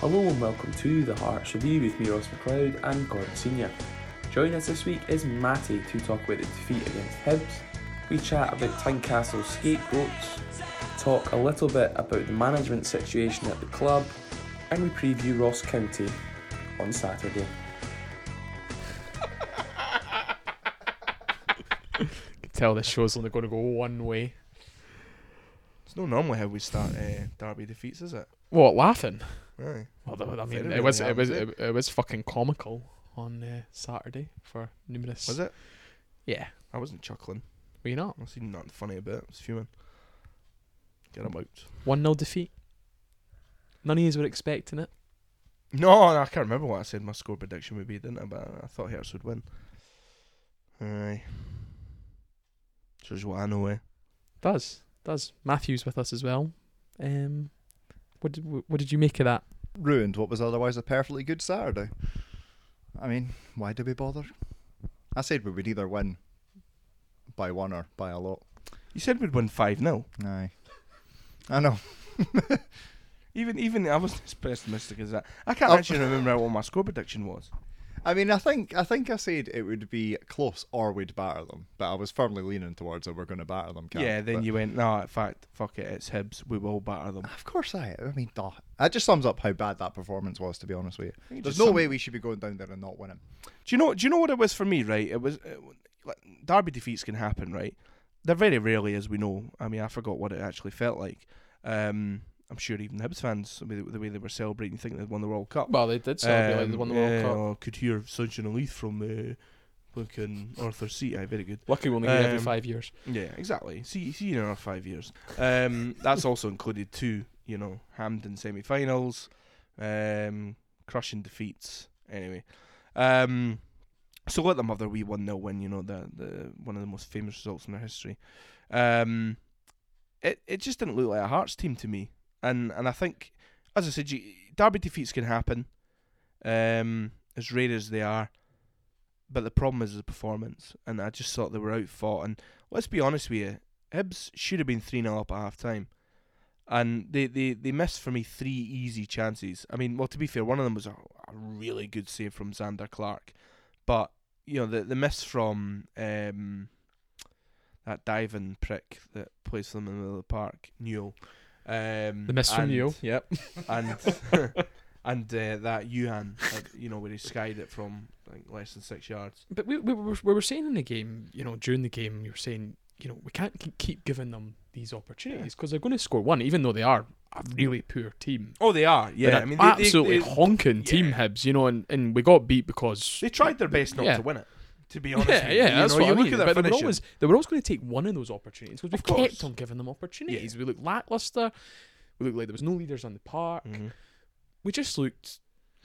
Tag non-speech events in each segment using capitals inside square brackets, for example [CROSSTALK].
Hello and welcome to the Hearts Review with me, Ross McLeod and Gordon Senior. Joining us this week is Matty to talk about the defeat against Hibs. We chat about Tynecastle's scapegoats, talk a little bit about the management situation at the club, and we preview Ross County on Saturday. [LAUGHS] can tell this show's only going to go one way. It's not normally how we start uh, Derby defeats, is it? What laughing? Aye. Well, I mean, it was it was it, it was fucking comical on uh, Saturday for numerous. Was it? Yeah. I wasn't chuckling. Were you not? I seen nothing funny about it. I was fuming. Get him out. One 0 defeat. None of you were expecting it. No, I can't remember what I said my score prediction would be, didn't I? But I thought Hearts would win. Aye. Shows what I know, eh? Does does Matthew's with us as well? Um, what did what did you make of that? Ruined what was otherwise a perfectly good Saturday. I mean, why do we bother? I said we would either win by one or by a lot. You said we'd win 5 0. Aye. I know. [LAUGHS] Even, even I wasn't as pessimistic as that. I can't Oh. actually remember what my score prediction was. I mean, I think I think I said it would be close or we'd batter them, but I was firmly leaning towards that we're going to batter them. Yeah, then but- you went, no, in fact, fuck it, it's Hibs. We will batter them. Of course, I. I mean, duh. that just sums up how bad that performance was. To be honest with you, there's no way we should be going down there and not winning. Do you know? Do you know what it was for me? Right, it was uh, like, derby defeats can happen, right? They're very rarely, as we know. I mean, I forgot what it actually felt like. Um, I'm sure even Hibs fans, the way, the way they were celebrating, think they'd won the World Cup. Well, they did celebrate like they won the World yeah, Cup. oh, could hear Sunshine and Leith from uh, fucking Arthur Seat. Aye, very good. Lucky we only get every Um, five years. Yeah, exactly. See, see you in our five years. Um, that's also included two, you know, Hampden semi-finals, um, crushing defeats. Anyway, um, so let them have their wee one 0 win. You know, the the one of the most famous results in their history. Um, it it just didn't look like a Hearts team to me, and and I think, as I said, you, derby defeats can happen, um, as rare as they are. But the problem is the performance, and I just thought they were out outfought. And let's be honest with you, Hibs should have been 3 0 up at half time. And they, they, they missed for me three easy chances. I mean, well, to be fair, one of them was a, a really good save from Zander Clark. But, you know, the, the miss from um, that diving prick that plays for them in the middle of the park, Newell. Um, The miss from you. Yep. [LAUGHS] And, [LAUGHS] and uh, that Youan, uh, you know, where he skied it from like less than six yards. But we, we, were, we were saying in the game, you know, during the game, you were saying, you know, we can't keep- giving them these opportunities because they're going to score one, even though they are a really poor team. Oh, they are. They're Yeah, I mean, they, absolutely they, they, honking team, yeah. Hibs, you know, and, and we got beat because they tried their best not Yeah. to win it. To be honest, yeah, with yeah, you that's know, what you I look mean. at But they were always they were always going to take one of those opportunities because we kept on giving them opportunities. We looked lackluster. We looked like there was no leaders on the park. Mhm. We just looked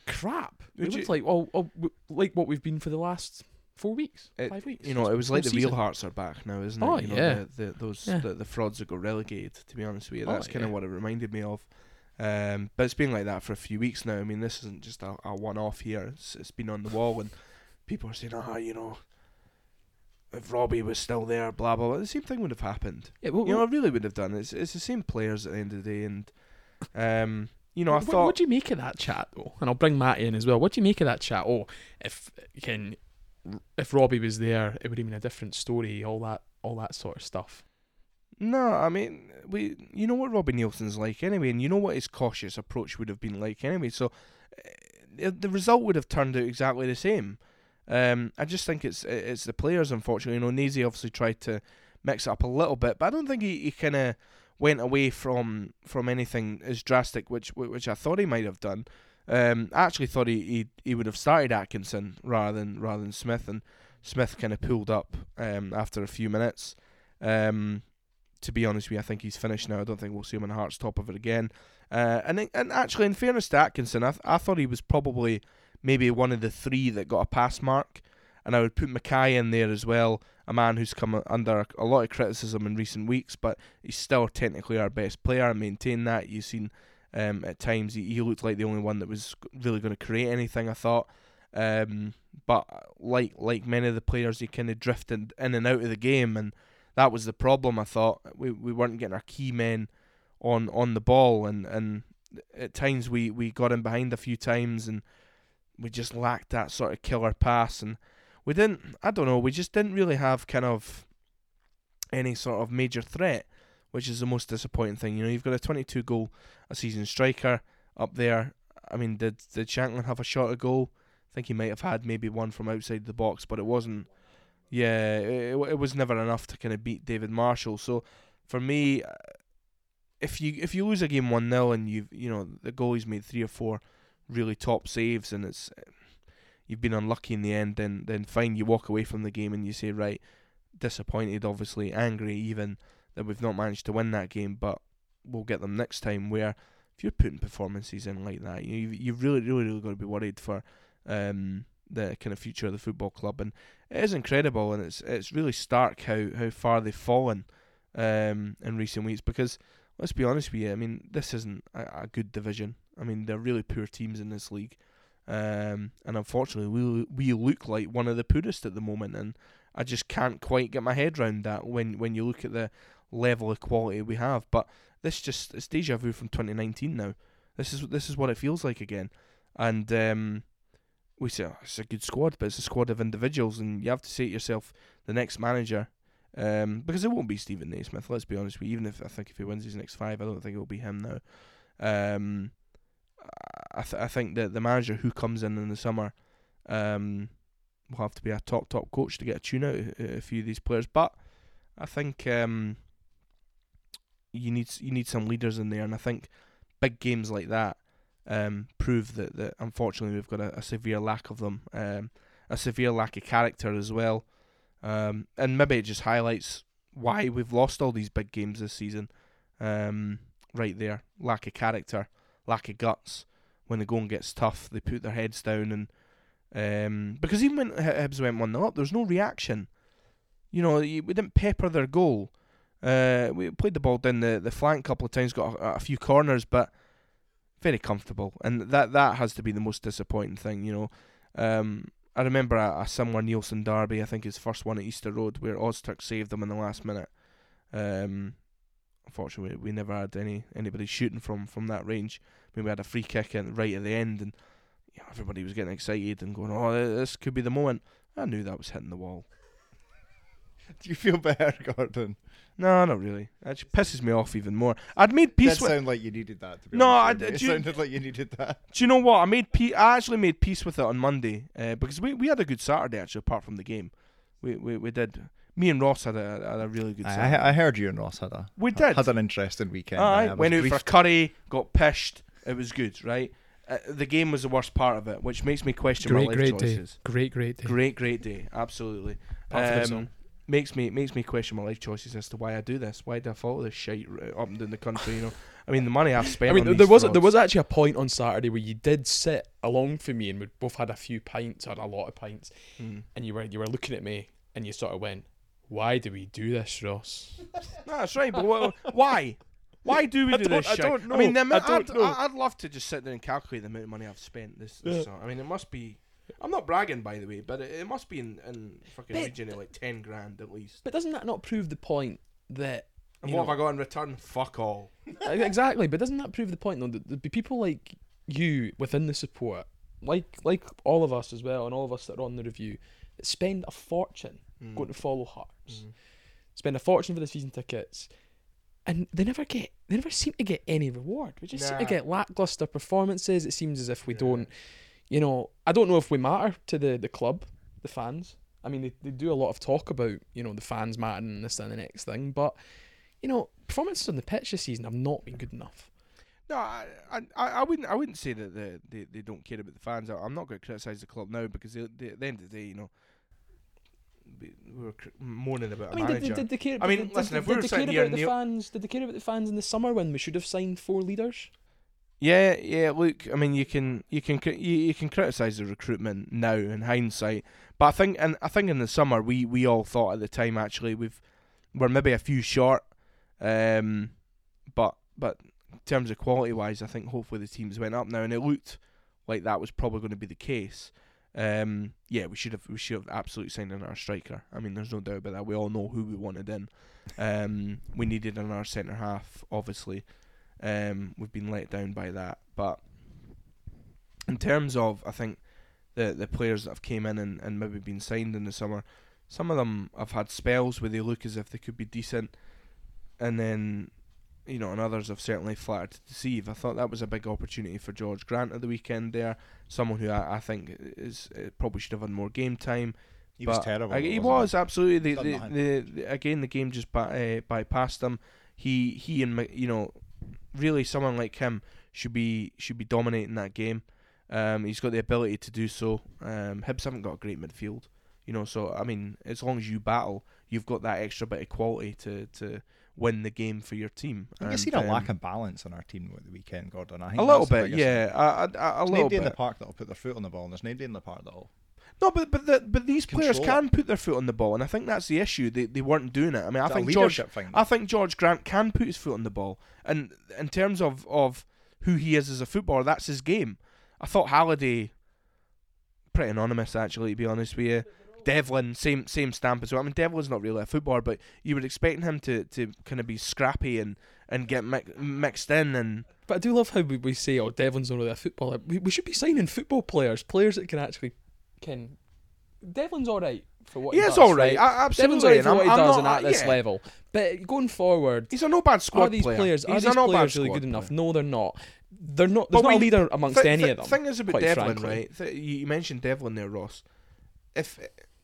crap. We Would looked you- like oh, oh w- like what we've been for the last four weeks, It- five weeks. You know, it was like the Full real. Hearts are back now, isn't it? Oh, you know, yeah. The, the, those Yeah. the, the frauds that got relegated. To be honest with you, Oh, that's kind of yeah. what it reminded me of. Um, but it's been like that for a few weeks now. I mean, this isn't just a, a one-off here. It's, it's been on the wall, and people are saying, "Ah, you know, if Robbie was still there, blah blah blah." The same thing would have happened. Yeah, well, You know, it really would have done. It's it's the same players at the end of the day, and um, you know, I what, thought what do you make of that chat though? And I'll bring Matt in as well. What do you make of that chat? Oh, if can if Robbie was there, it would have been a different story. All that, all that sort of stuff. No, I mean we. You know what Robbie Neilson's like anyway, and you know what his cautious approach would have been like anyway. So uh, the result would have turned out exactly the same. Um, I just think it's it's the players, unfortunately. You know, Nazy obviously tried to mix it up a little bit, but I don't think he, he kind of went away from from anything as drastic, which which I thought he might have done. Um, I actually thought he, he he would have started Atkinson rather than rather than Smith, and Smith kind of pulled up um, after a few minutes. Um, to be honest with you, I think he's finished now. I don't think we'll see him in Hearts top of it again. Uh, and and actually, in fairness to Atkinson, I th- I thought he was probably maybe one of the three that got a pass mark, and I would put Mackay in there as well, a man who's come under a lot of criticism in recent weeks, but he's still technically our best player. I maintain that. You've seen um, at times he, he looked like the only one that was really going to create anything. I thought. Um, but like like many of the players, he kind of drifted in and out of the game, and that was the problem. I thought we we weren't getting our key men on on the ball, and and at times we we got in behind a few times and we just lacked that sort of killer pass and we didn't. I don't know. We just didn't really have kind of any sort of major threat, which is the most disappointing thing. You know, you've got a 22 goal a season striker up there. I mean, did did Shankland have a shot at goal? I think he might have had maybe one from outside the box, but it wasn't. Yeah, it, it was never enough to kind of beat David Marshall. So for me, uh, if you if you lose a game one 0 and you've you know the goalie's made three or four really top saves and it's you've been unlucky in the end, then then fine, you walk away from the game and you say right, disappointed, obviously angry even that we've not managed to win that game, but we'll get them next time. Where if you're putting performances in like that, you you've really really really got to be worried for um, the kind of future of the football club, and it is incredible, and it's it's really stark how how far they've fallen um, in recent weeks because. Let's be honest with you. I mean, this isn't a, a good division. I mean, they're really poor teams in this league. Um, and unfortunately, we we look like one of the poorest at the moment, and I just can't quite get my head around that when when you look at the level of quality we have. But this just it's deja vu from 2019 now. This is this is what it feels like again, and um, we say oh, it's a good squad, but it's a squad of individuals, and you have to say to yourself, the next manager. Um, because it won't be Steven Naismith. Let's be honest you. Even if I think if he wins his next five, I don't think it will be him now. Um, I th- I think that the manager who comes in in the summer um, will have to be a top top coach to get a tune out a, a few of these players. But I think um, you need you need some leaders in there, and I think big games like that um, prove that, that unfortunately we've got a, a severe lack of them, um, a severe lack of character as well, um, and maybe it just highlights why we've lost all these big games this season. Um, right there, lack of character, lack of guts. When the going gets tough, they put their heads down and um, because even when Hibs went one 0 up, there was no reaction. You know, we didn't pepper their goal. Uh, we played the ball down the, the flank a couple of times, got a, a, few corners, but very comfortable, and that that has to be the most disappointing thing. You know, um, I remember a, a somewhere Neilson derby, I think his first one at Easter Road, where Ozturk saved them in the last minute. Um, unfortunately, we never had any anybody shooting from from that range. I mean, we had a free kick and right at the end, and you know, everybody was getting excited and going, "Oh, this could be the moment." I knew that was hitting the wall. [LAUGHS] Do you feel better, Gordon? No, not really. It pisses me off even more. I'd made peace. That with sound like you needed that. To be no, honest I, it you, sounded like you needed that. Do you know what? I made pe- I actually made peace with it on Monday uh, because we, we had a good Saturday actually. Apart from the game, we we, we did. Me and Ross had a had a really good. Saturday. I, I heard you and Ross had a. We did. Had an interesting weekend. Aye, went out for curry, got pished. It was good, right? Uh, the game was the worst part of it, which makes me question great, my life great choices. Day. Great, great day. Great, great day. Absolutely. Um, makes me makes me question my life choices as to why I do this. Why do I follow this shit up and down the country? You know, I mean, the money I've spent. I mean, on there was frauds. there was actually a point on Saturday where you did sit along for me, and we both had a few pints or a lot of pints, Mm. and you were you were looking at me, and you sort of went, "Why do we do this, Ross?" [LAUGHS] No, that's right. But wha- why? Why do we I do don't- this I shit? don't know. I mean, the know. I amount, don't I'd, know. I'd love to just sit there and calculate the amount of money I've spent this. this Yeah. summer. I mean, it must be. I'm not bragging, by the way, but it, it must be in, in fucking But- region of like ten grand at least. But doesn't that not prove the point that And what know- have I got in return? Fuck all. [LAUGHS] exactly? But doesn't that prove the point though? That there'd be people like you within the support, like like all of us as well, and all of us that are on the review, that spend a fortune Mm. going to follow Hearts, Mhm. spend a fortune for the season tickets, and they never get they never seem to get any reward. We just seem to get lackluster performances. It seems as if we Yeah. don't, you know, I don't know if we matter to the the club, the fans. I mean, they, they do a lot of talk about you know the fans mattering and this and the next thing, but you know performances on the pitch this season have not been good enough. No, I, I, I wouldn't. I wouldn't say that they, they, they don't care about the fans. I, I'm not going to criticize the club now because they, they, at the end of the day, you know, we, we were moaning about I mean, did, did, did they care? I mean, did, listen, if we were they sitting care here about the fans, did they care about the fans in the summer when we should have signed four leaders? Yeah, yeah. Look, I mean, you can you can you, you can criticize the recruitment now in hindsight, but I think and I think in the summer we, we all thought at the time actually we've we're maybe a few short, um, but but in terms of quality wise, I think hopefully the teams went up now, and it looked like that was probably going to be the case. Um, yeah, we should have we should have absolutely signed in our striker. I mean, there's no doubt about that. We all know who we wanted in. Um, we needed in our centre half, obviously. Um, we've been let down by that, but in terms of, I think the the players that have came in and, and maybe been signed in the summer, some of them have had spells where they look as if they could be decent, and then you know, and others have certainly flattered to deceive. I thought that was a big opportunity for George Grant at the weekend there. Someone who I, I think is uh, probably should have had more game time. He was terrible. I- he was absolutely. The, the, the, the- again, the game just by, uh, bypassed him. He he and you know, really someone like him should be should be dominating that game. Um, he's got the ability to do so. Um, Hibs haven't got a great midfield, you know. So I mean, as long as you battle, you've got that extra bit of quality to to win the game for your team. I think you've And, seen a lack um, of balance on our team with the weekend, Gordon. I think a little bit, yeah, a, a, a, a little nobody in the park that'll put their foot on the ball, and there's nobody in the park that'll. No, but but the, but these players it. can put their foot on the ball, and I think that's the issue. They they weren't doing it. I mean, I think George thing. I think George Grant can put his foot on the ball, and in terms of, of who he is as a footballer, that's his game. I thought Halliday, pretty anonymous actually, to be honest with you. Devlin, same same stamp as well. I mean, Devlin's not really a footballer, but you would expect him to, to kind of be scrappy and, and get mi- mixed in. And But I do love how we, we say, "Oh, Devlin's not really a footballer." We, we should be signing football players, players that can actually can. Devlin's all right for what he he is does, all right, right? Devlin's absolutely. all right and for I'm- what he I'm does not- and at this yeah. level. But going forward, He's a no bad squad are these player. players are these players really good enough? No, they're not. They're not. There's But not a leader amongst Thi- any thi- of them. The thing is about Devlin, frankly. right? Th- you mentioned Devlin there, Ross. If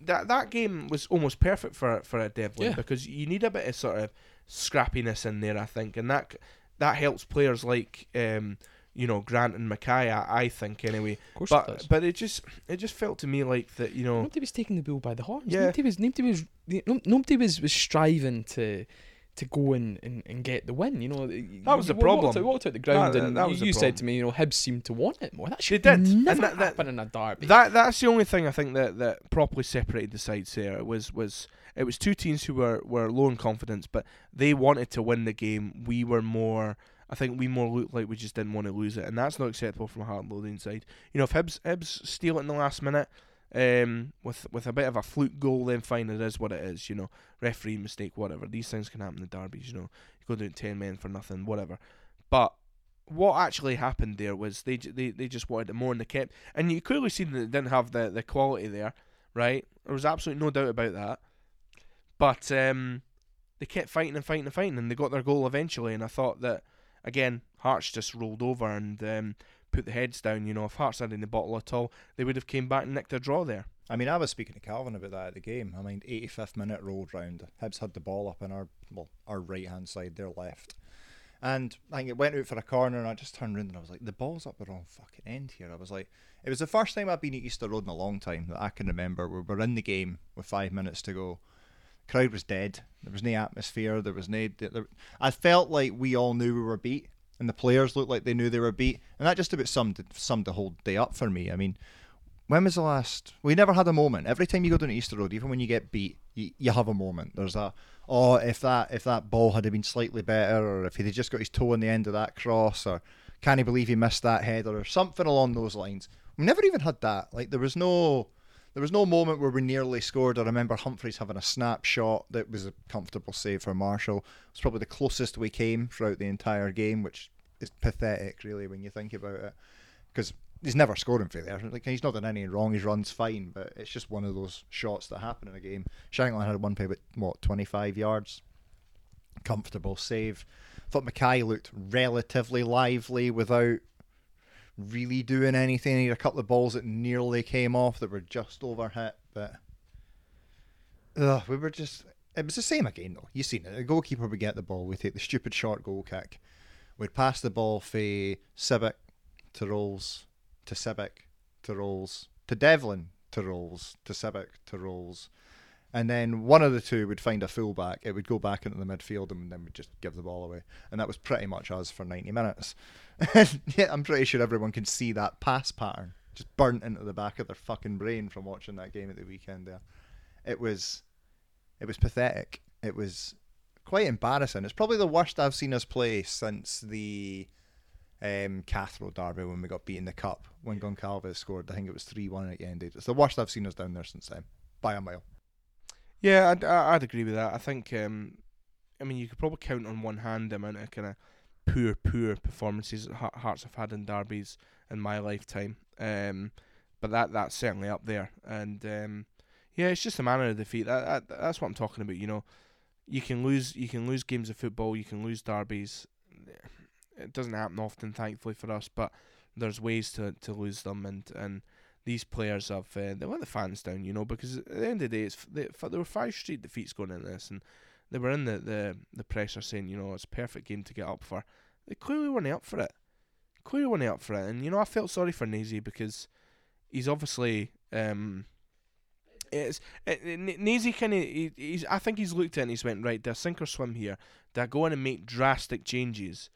that that game was almost perfect for for a Devlin Yeah. because you need a bit of sort of scrappiness in there, I think, and that that helps players like um, you know Grant and Mackay. I, I think anyway. Of course, But it does. but it just it just felt to me like that you know Nobody was taking the bull by the horns. Yeah. Nobody was. Nobody was. Nobody was, was striving to to go and, and, and get the win. You know, That was the problem. Walked out, walked out the ground, That- and that you, was the you said to me, you know, Hibs seemed to want it more. That They should did, and never that- that- happen in a derby. That that's the only thing I think that, that properly separated the sides there was was it was two teams who were, were low in confidence, but they wanted to win the game. We were more. I think we more looked like we just didn't want to lose it, and that's not acceptable from a heart and loading side. You know, if Hibs Hibs steal it in the last minute, um, with with a bit of a fluke goal, then fine, it is what it is. You know, referee mistake, whatever. These things can happen in derbies. You know, you go down ten men for nothing, whatever. But what actually happened there was they they they just wanted it more, and they kept. And you clearly seen that they didn't have the the quality there, right? There was absolutely no doubt about that. But um, they kept fighting and fighting and fighting, and they got their goal eventually. And I thought that again, Hearts just rolled over and um, put the heads down. You know, if Hearts had in the bottle at all, they would have came back and nicked a draw there. I mean, I was speaking to Calvin about that at the game. I mean, 85th minute rolled round. Hibs had the ball up in our well, our right hand side, their left. And I think it went out for a corner, and I just turned around and I was like, the ball's up the wrong fucking end here. I was like, it was the first time I've been at Easter Road in a long time that I can remember. We were in the game with five minutes to go. Crowd was dead. There was no atmosphere. There was no. There, I felt like we all knew we were beat, and the players looked like they knew they were beat, and that just about summed summed the whole day up for me. I mean, when was the last? We never had a moment. Every time you go down Easter Road, even when you get beat, you, you have a moment. There's a oh, if that if that ball had been slightly better, or if he'd just got his toe on the end of that cross, or can he believe he missed that header, or something along those lines. We never even had that. Like there was no. There was no moment where we nearly scored. I remember Humphreys having a snapshot that was a comfortable save for Marshall. It's probably the closest we came throughout the entire game, which is pathetic, really, when you think about it. Because he's never scored in failure. Like he's not done anything wrong. His run's fine, but it's just one of those shots that happen in a game. Shankland had one play about what twenty five yards, comfortable save. Thought Mackay looked relatively lively without really doing anything. He had a couple of balls that nearly came off that were just over hit, but ugh, we were just. It was the same again though. You seen it. The goalkeeper would get the ball. We take the stupid short goal kick. We'd pass the ball for Sibbick to Rowles to Sibbick to Rowles to Devlin to Rowles to Sibbick to Rowles. And then one of the two would find a fullback. It would go back into the midfield and then we'd just give the ball away. And that was pretty much us for 90 minutes. And [LAUGHS] yeah, I'm pretty sure everyone can see that pass pattern just burnt into the back of their fucking brain from watching that game at the weekend there. It was it was pathetic. It was quite embarrassing. It's probably the worst I've seen us play since the um, Cathro derby when we got beat in the cup when Goncalves scored. I think it was 3 1 at the end. It's the worst I've seen us down there since then, by a mile. Yeah, I'd, I'd agree with that. I think, um, I mean, you could probably count on one hand the amount of kind of poor, poor performances that Hearts have had in derbies in my lifetime. Um, but that that's certainly up there. And um, yeah, it's just a manner of defeat. That, that that's what I'm talking about. You know, you can lose you can lose games of football, you can lose derbies. It doesn't happen often, thankfully for us, but there's ways to, to lose them, and, and these players have uh, they let the fans down, you know, because at the end of the day, it's they, there were five straight defeats going into this, and they were in the, the, the pressure saying, you know, it's a perfect game to get up for. They clearly weren't up for it. Clearly weren't up for it, and you know, I felt sorry for Nazy because he's obviously um, it's it, it, Nazy kind of he, he's I think he's looked at it and he's went right. Do I sink or swim here? Do I go in and make drastic changes,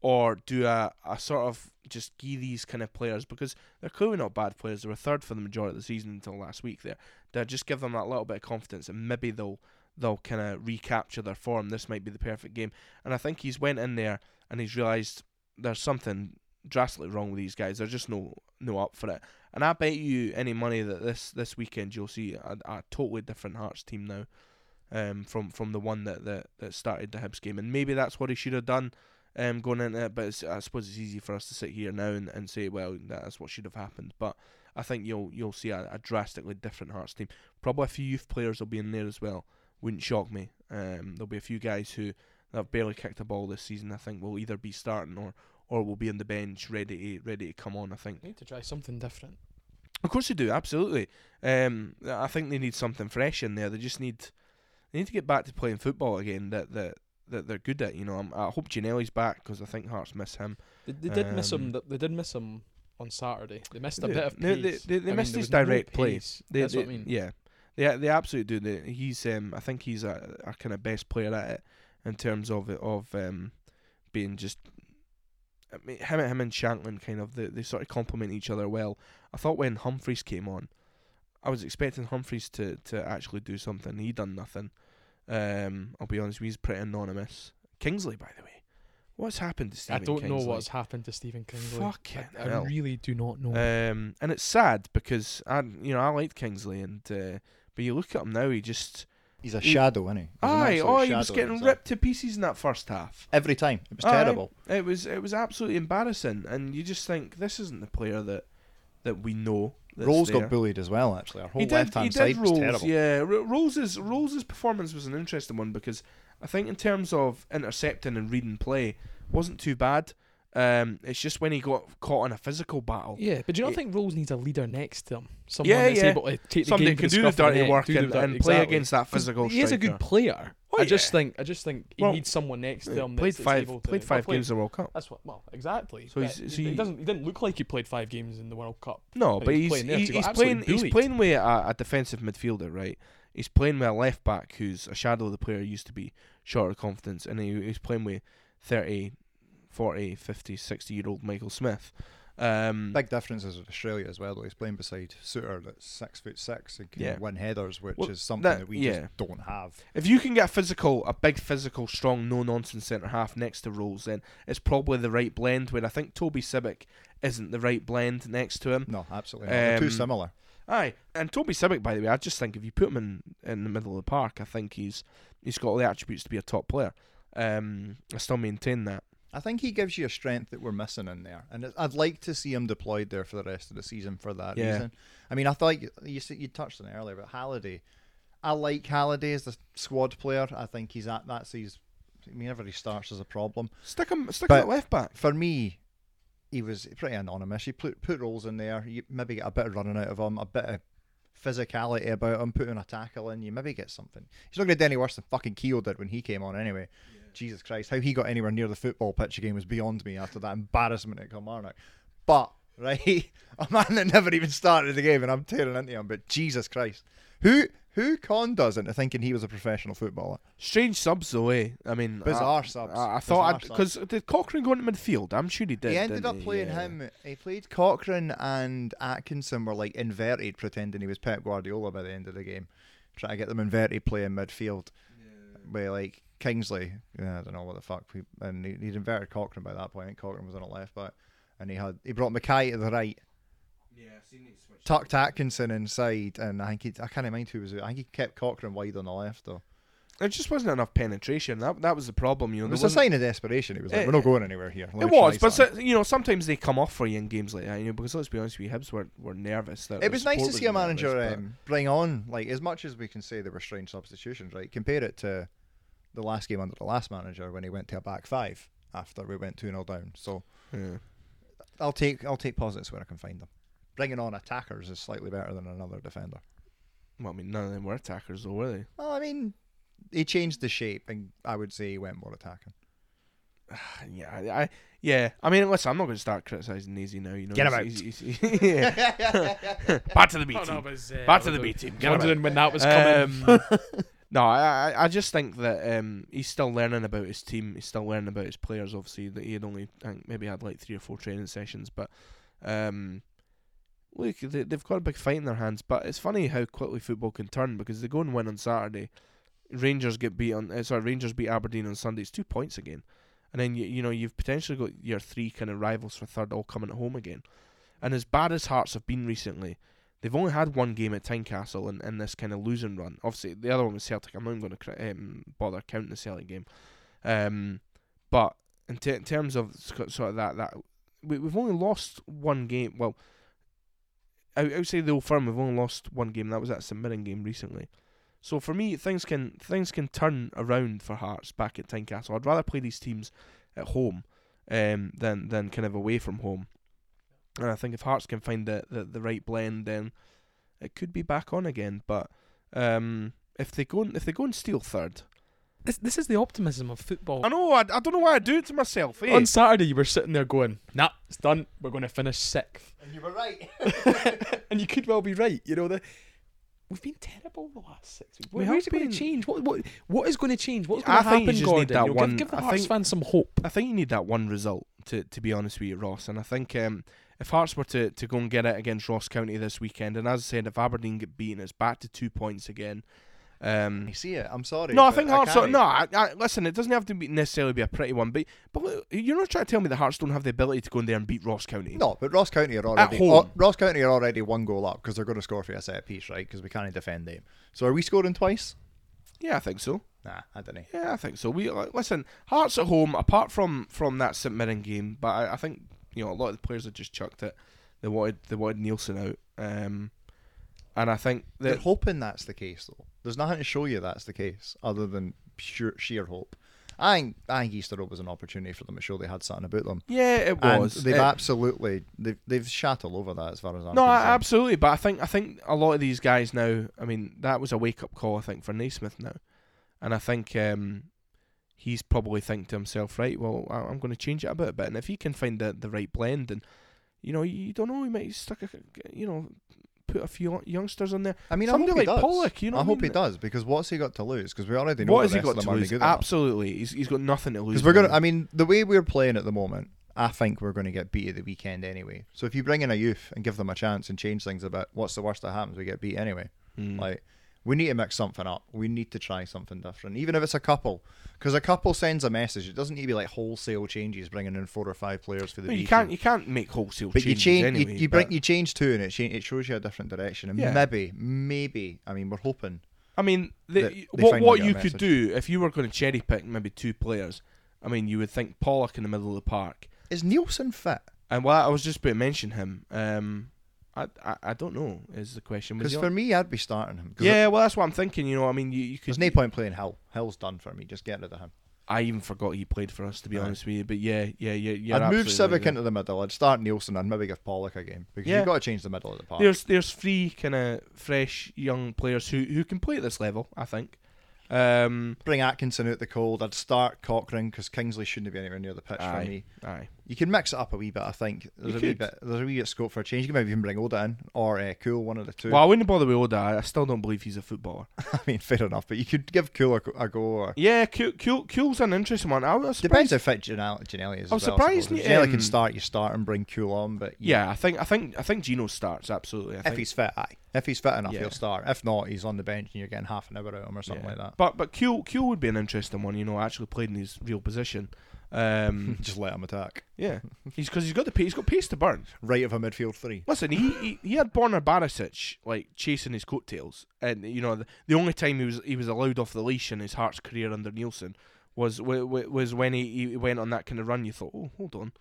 or do I, I sort of just give these kind of players because they're clearly not bad players. They were third for the majority of the season until last week. There, do I just give them that little bit of confidence and maybe they'll they'll kind of recapture their form. This might be the perfect game. And I think he's went in there and he's realised there's something drastically wrong with these guys. They're just no no up for it. And I bet you any money that this this weekend you'll see a, a totally different Hearts team now, um, from from the one that, that that started the Hibs game. And maybe that's what he should have done, um, going into it. But I suppose it's easy for us to sit here now and, and say, well, that's what should have happened. But I think you'll you'll see a, a drastically different Hearts team. Probably a few youth players will be in there as well. Wouldn't shock me. Um, there'll be a few guys who have barely kicked a ball this season. I think will either be starting or or will be on the bench ready to ready to come on. I think. They need to try something different. Of course they do, absolutely. Um, I think they need something fresh in there. They just need they need to get back to playing football again. That that that they're good at. You know, I'm, i hope Ginnelly's back because I think Hearts miss him. They, they did miss him. Um, They did miss him on Saturday. They missed a They bit of pace. they- they- they I mean, missed his no direct play. pace. That's what I mean. Yeah, they they absolutely do. They, he's um I think he's a, a kind of best player at it in terms of of um being just. I mean, him, him and Shankland kind of they, they sort of complement each other well. I thought when Humphreys came on, I was expecting Humphreys to, to actually do something. He done nothing. Um, I'll be honest, he's pretty anonymous. Kingsley, by the way, what's happened to Stephen? I don't Kingsley? know what's happened to Stephen Kingsley. Fucking I, I hell. really do not know. Um, and it's sad because I, you know, I liked Kingsley, and uh, but you look at him now, he just He's a He- shadow, isn't he? He's aye, oh, he was getting ripped to pieces in that first half. every time. It was Aye. terrible. It was it was absolutely embarrassing, and you just think this isn't the player that that we know. Rowles there. got bullied as well. Actually, our whole left hand side was Rowles, terrible. yeah. Ro- Rowles's Rowles's performance was an interesting one because I think in terms of intercepting and reading play, wasn't too bad. Um, it's just when he got caught in a physical battle. yeah, but do you not it- think Rose needs a leader next to him? Someone Yeah, that's yeah. able to take the Somebody game can do the dirty work and, and play exactly. against that physical He is a good player. Oh, I just think I just think he Well, needs someone next to him. played that's, that's five to, played well, five played- games in the World Cup. That's what. Well, exactly. So he's- so he, he- doesn't. He didn't look like he played five games in the World Cup. No, But he's he's playing he's, he's playing he's playing with a, a defensive midfielder, right? He's playing with a left back who's a shadow of the player he used to be, short of confidence, and he, he's playing with 30, 40, 50, 60 year old Michael Smith. Um, Big differences with Australia as well. Though he's playing beside Souttar, that's six foot six and can Yeah. win headers, which Well, is something that- that, we yeah. just don't have. if you can get a physical, a big physical, strong, no nonsense centre half next to Rowles, then it's probably the right blend. When I think Toby Sibbick isn't the right blend next to him. No, absolutely not. They're too Um, similar. Aye, and Toby Sibbick, by the way, I just think if you put him in, in the middle of the park, I think he's he's got all the attributes to be a top player. Um, I still maintain that. I think he gives you a strength that we're missing in there, and I'd like to see him deployed there for the rest of the season for that Yeah. reason. I mean, I thought you you, you touched on it earlier, but Halliday, I like Halliday as a squad player. I think he's at that's his. Whenever he starts, is a problem. Stick him, stick But- him at left back. For me, he was pretty anonymous. You put put roles in there. You maybe get a bit of running out of him, a bit of physicality about him, putting a tackle in. You maybe get something. He's not going to do any worse than fucking Keogh did when he came on. Anyway, Jesus Christ, how he got anywhere near the football pitch again was beyond me after that embarrassment at Kilmarnock. But [LAUGHS] right, a man that never even started the game, and I'm tearing into him. But Jesus Christ, who who conned us into thinking he was a professional footballer? Strange subs though, eh? I mean, Bizarre I, subs. I, I thought because did Cochrane go into midfield? I'm sure he did. he ended up playing Yeah. him. He played Cochrane and Atkinson were like inverted, pretending he was Pep Guardiola by the end of the game, trying to get them inverted playing midfield. Where like Kingsley, yeah, I don't know what the fuck, we, and he, he'd inverted Cochrane by that point. I think Cochrane was on a left back, and he had he brought Mackay to the right, Yeah, I've seen it switch. tucked Atkinson inside, and I think he, I can't mind who was. I think he kept Cochrane wide on the left though. There just wasn't enough penetration. That that was the problem. You know, It there was a sign of desperation. It was like, It- we're not going anywhere here. Let It was, but so, you know, sometimes they come off for you in games like that. You know, because let's be honest you, Hibs were, were nervous. That It was nice to see a manager nervous, um, bring on, like, as much as we can say there were strange substitutions, right? Compare it to the last game under the last manager when he went to a back five after we went 2 0 down. So Yeah. I'll take I'll take positives where I can find them. Bringing on attackers is slightly better than another defender. Well, I mean, none of them were attackers, though, were they? Well, I mean, he changed the shape, and I would say he went more attacking. [SIGHS] Yeah, I, I yeah. I mean, listen, I'm not going to start criticizing Nazy now. You know, Get him he's- he's- he's- [LAUGHS] [LAUGHS] Back to the B Oh, team. no, but uh, Back to the was B team. Get him Wondering when that was coming. Um, [LAUGHS] no, I, I I just think that um, he's still learning about his team. He's still learning about his players. Obviously, that he had only I think maybe had like three or four training sessions, but um, look, they, they've got a big fight in their hands. But it's funny how quickly football can turn because they go and win on Saturday. Rangers get beat on. Uh, sorry, Rangers beat Aberdeen on Sunday. It's two points again, and then you you know you've potentially got your three kind of rivals for third all coming at home again. And as bad as Hearts have been recently, they've only had one game at Tynecastle in, in this kind of losing run. Obviously, the other one was Celtic. I'm not even going to um, bother counting the Celtic game. Um, but in, t- in terms of sort of that, that we, we've only lost one game. Well, I would say the old firm, we've only lost one game. That was that St game recently. So for me, things can things can turn around for Hearts back at Tynecastle. I'd rather play these teams at home um, than than kind of away from home. And I think if Hearts can find the, the, the right blend, then it could be back on again. But um, if they go and, if they go and steal third, this, this is the optimism of football. I know I, I don't know why I do it to myself. Eh? On Saturday, you were sitting there going, "Nah, it's done. We're going to finish sixth," And you were right. [LAUGHS] and you could well be right. You know the. We've been terrible the last six weeks. We Where's it going to change? What what what is going to change? What's I going to think you happen, just need that You know, one- Give, give the I Hearts think- fans some hope. I think you need that one result to, to be honest with you, Ross. And I think um, if Hearts were to, to go and get it against Ross County this weekend, and as I said, if Aberdeen get beaten, it's back to two points again. Um, I see it. I'm sorry. no, I think Hearts. can't. No, I, I, listen, it doesn't have to be necessarily be a pretty one, but but look, you're not trying to tell me the Hearts don't have the ability to go in there and beat Ross County. No, but Ross County are already At home. Ross County are already one goal up because they're going to score for a set piece, right? Because we can't defend them. So are we scoring twice? Yeah, I think so. Nah, I don't know. Yeah, I think so. We like, listen, Hearts at home, apart from from that St Mirren game, but I, I think you know a lot of the players have just chucked it. They wanted they wanted Neilson out, um, and I think They're hoping that's the case, though. There's nothing to show you that's the case, other than pure sheer hope. I think, I think Easter Road was an opportunity for them to show they had something about them. yeah, it And was. they've It- absolutely they've they've shat all over that as far as I'm concerned. no, concerned. absolutely. But I think I think a lot of these guys now. I mean, that was a wake up call. I think for Naismith now, and I think um, he's probably thinking to himself, right? Well, I'm going to change it a bit, a bit, and if he can find the the right blend, and you know, you don't know, he might stuck a, you know, put a few youngsters on there. I mean, I Somebody he like does. Pollock, you know I I hope he does because what's he got to lose? Because we already know what has he got to lose? Absolutely, he's he's got nothing to lose. Because we're gonna. I mean, the way we're playing at the moment, I think we're going to get beat at the weekend anyway. So if you bring in a youth and give them a chance and change things a bit, what's the worst that happens? We get beat anyway. Mm. Like we need to mix something up. We need to try something different, even if it's a couple. Because a couple sends a message. It doesn't need to be like wholesale changes, bringing in four or five players for the. You can't team. you can't make wholesale But you changes change, anyway. you, you bring, you change two, and it cha- it shows you a different direction. And Yeah. maybe, maybe, I mean, we're hoping. I mean, the, what what you could do if you were going to cherry pick maybe two players. I mean, you would think Pollock in the middle of the park, Is Neilson fit? and well, I was just about to mention him. Um, I, I I don't know is the question. Because for me, I'd be starting him. yeah, well, that's what I'm thinking. You know, I mean, you, you could. There's no point playing Hill. Hill's done for me. Just get rid of him. I even forgot he played for us, to be Aye. honest with you. But yeah, yeah, yeah, yeah. I'd move Sibbick into the middle. I'd start Neilson and maybe give Pollock a game because Yeah. you've got to change the middle of the park. There's there's three kind of fresh young players who who can play at this level. I think. Um, Bring Atkinson out the cold. I'd start Cochrane because Kingsley shouldn't be anywhere near the pitch Aye. for me. aye. You can mix it up a wee bit. I think there's You a wee bit. There's a wee bit scope for a change. You can maybe even bring Oda in or uh, Kuol, one of the two. Well, I wouldn't bother with Oda. I still don't believe he's a footballer. [LAUGHS] I mean, fair enough, but you could give Kuol a, a go. Or, Yeah, Kuol, Kuol, Kuol's an interesting one. I was Depends how fit Janelle, Ginnelly is. I'm well, surprised. If um, can start. You start and bring Kuol on, but you- Yeah, I think I think I think Gino starts absolutely. I if think. he's fit, aye. If he's fit enough, Yeah. he'll start. If not, he's on the bench and you're getting half an hour out of him or something yeah. like that. But but Kuol Kuol would be an interesting one. You know, actually played in his real position. Um, [LAUGHS] Just let him attack. yeah, he's because he's got the pace. He's got pace to burn. Right of a midfield three. Listen, he, he he had Borna Barisic like chasing his coattails, and you know the, the only time he was he was allowed off the leash in his Hearts career under Neilson was w- w- was when he, he went on that kind of run. You thought, oh, hold on,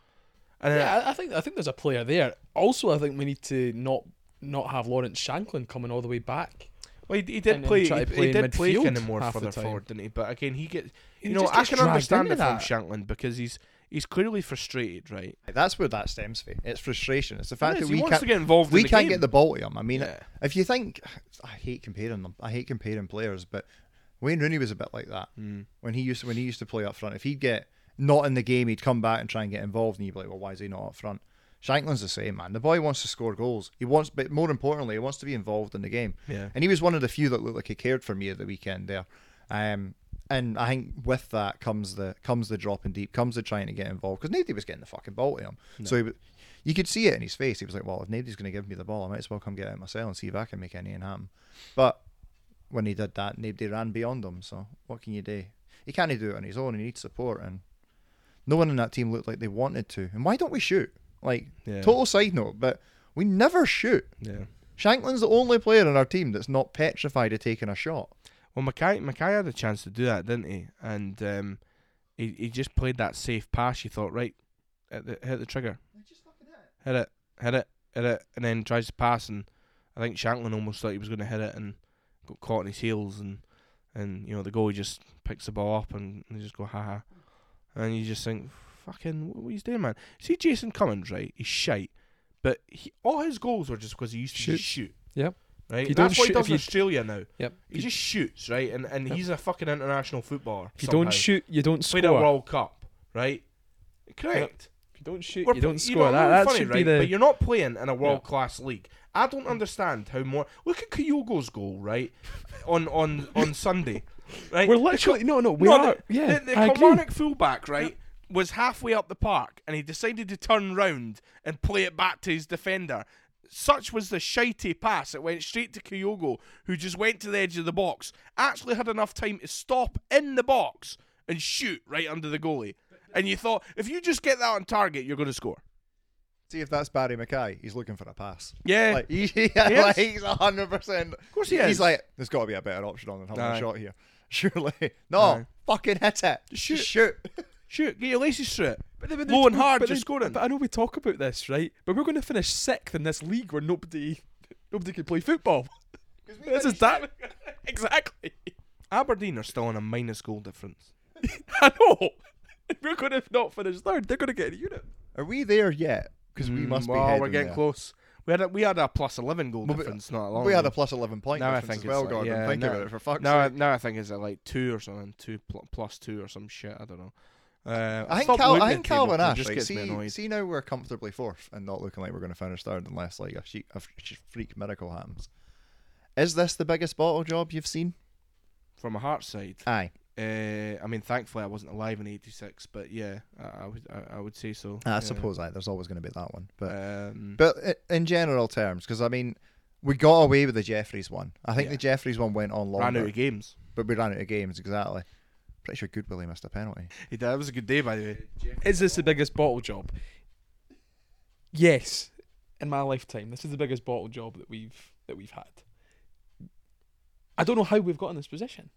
and then, Yeah, I- I think I think there's a player there. Also, I think we need to not not have Lawrence Shankland coming all the way back. well, he, he did and play. try He, to he play in did play midfield kind of more half the further time. forward, didn't he? But again, he get He you know I can understand into it from that. Shankland because he's he's clearly frustrated, right? That's where that stems from. It's frustration. It's the fact It is, that he we wants can't to get involved. we in the can't game. get the ball to him. I mean, Yeah. if you think, I hate comparing them. I hate comparing players, but Wayne Rooney was a bit like that Mm. when he used to, when he used to play up front. If he'd get not in the game, he'd come back and try and get involved, and you'd be like, well, why is he not up front? Shankland's the same man. The boy wants to score goals. He wants, but more importantly, he wants to be involved in the game. Yeah. And he was one of the few that looked like he cared for me at the weekend there. Um, and I think with that comes the comes the dropping deep, comes the trying to get involved because nobody was getting the fucking ball to him. So he, you could see it in his face. He was like, "Well, if nobody's going to give me the ball, I might as well come get it myself and see if I can make anything happen." But when he did that, nobody ran beyond him. So what can you do? He can't do it on his own. He needs support, and no one in that team looked like they wanted to. And why don't we shoot? Like Yeah. total side note, but we never shoot. Yeah. Shankland's the only player in our team that's not petrified of taking a shot. Well, Mackay, Mackay had a chance to do that, didn't he? And um, he he just played that safe pass. You thought, right, hit the, hit the trigger, hit it, hit it, hit it, and then tries to pass, and I think Shankland almost thought he was going to hit it and got caught in his heels, and and you know the goalie just picks the ball up and they just go ha ha, and you just think, fucking, what, what he's doing, man? See Jason Cummings, right? He's shite, but he, all his goals were just because he used to Shoot. shoot. Yep. Right, If you that's don't what he shoot- does if in you- Australia now. Yep. He just shoots, right? And and Yep. he's a fucking international footballer. If you somehow. don't shoot, you don't score. played a score. World Cup, right? Correct. If you don't shoot, We're you pl- don't you score. that really that funny, should right? be the. But you're not playing in a world class league. I don't understand how more. Look at Kyogo's goal, right? on on on Sunday, [LAUGHS] right? We're literally no, no. We no, are. the, yeah, the, the I agree. Kilmarnock fullback, right, was halfway up the park and he decided to turn round and play it back to his defender. Such was the shitey pass. It went straight to Kyogo, who just went to the edge of the box. Actually had enough time to stop in the box and shoot right under the goalie. And you thought, if you just get that on target, you're going to score. See if that's Barrie McKay. He's looking for a pass. Yeah. Like, he, [LAUGHS] is. like, he's hundred percent. Of course he is. He's like, there's got to be a better option on than having Aye. a shot here. [LAUGHS] Surely, no. Aye. Fucking hit it. Just shoot. shoot. Shoot, get your laces through it. But then- but Low and hard, but you're then- scoring. But I know we talk about this, right? But we're going to finish sixth in this league where nobody, nobody can play football. [LAUGHS] This is that [LAUGHS] exactly. Aberdeen are still on a minus goal difference. [LAUGHS] I know. We're going to not finish third. They're going to get a unit. Are we there yet? Because we Mm, must be. well, we're getting there. close. We had a, we had a plus eleven goal Well, we- difference not long We had a plus eleven point Now I difference think as well, like- Gordon. yeah, Think now- about it for fuck's now, sake. now I think it's at like two or something, two pl- plus two or some shit. I don't know. Uh, I think, Cal- I think Calvin Ash. Like, see, see now we're comfortably fourth and not looking like we're going to finish third unless like a, she- a freak miracle happens. Is this the biggest bottle job you've seen? From a heart side, Aye. uh, I mean, thankfully I wasn't alive in '86, but yeah, I, I would I, I would say so. I yeah. suppose aye, there's always going to be that one, but Um, But in general terms, because I mean, we got away with the Jeffries one. I think Yeah. the Jeffries one went on longer. ran out of games. but we ran out of games exactly. Pretty sure Goodwillie missed a penalty. He did. That was a good day, by the way. Is this the biggest bottle job? Yes, in my lifetime, this is the biggest bottle job that we've that we've had. I don't know how we've got in this position.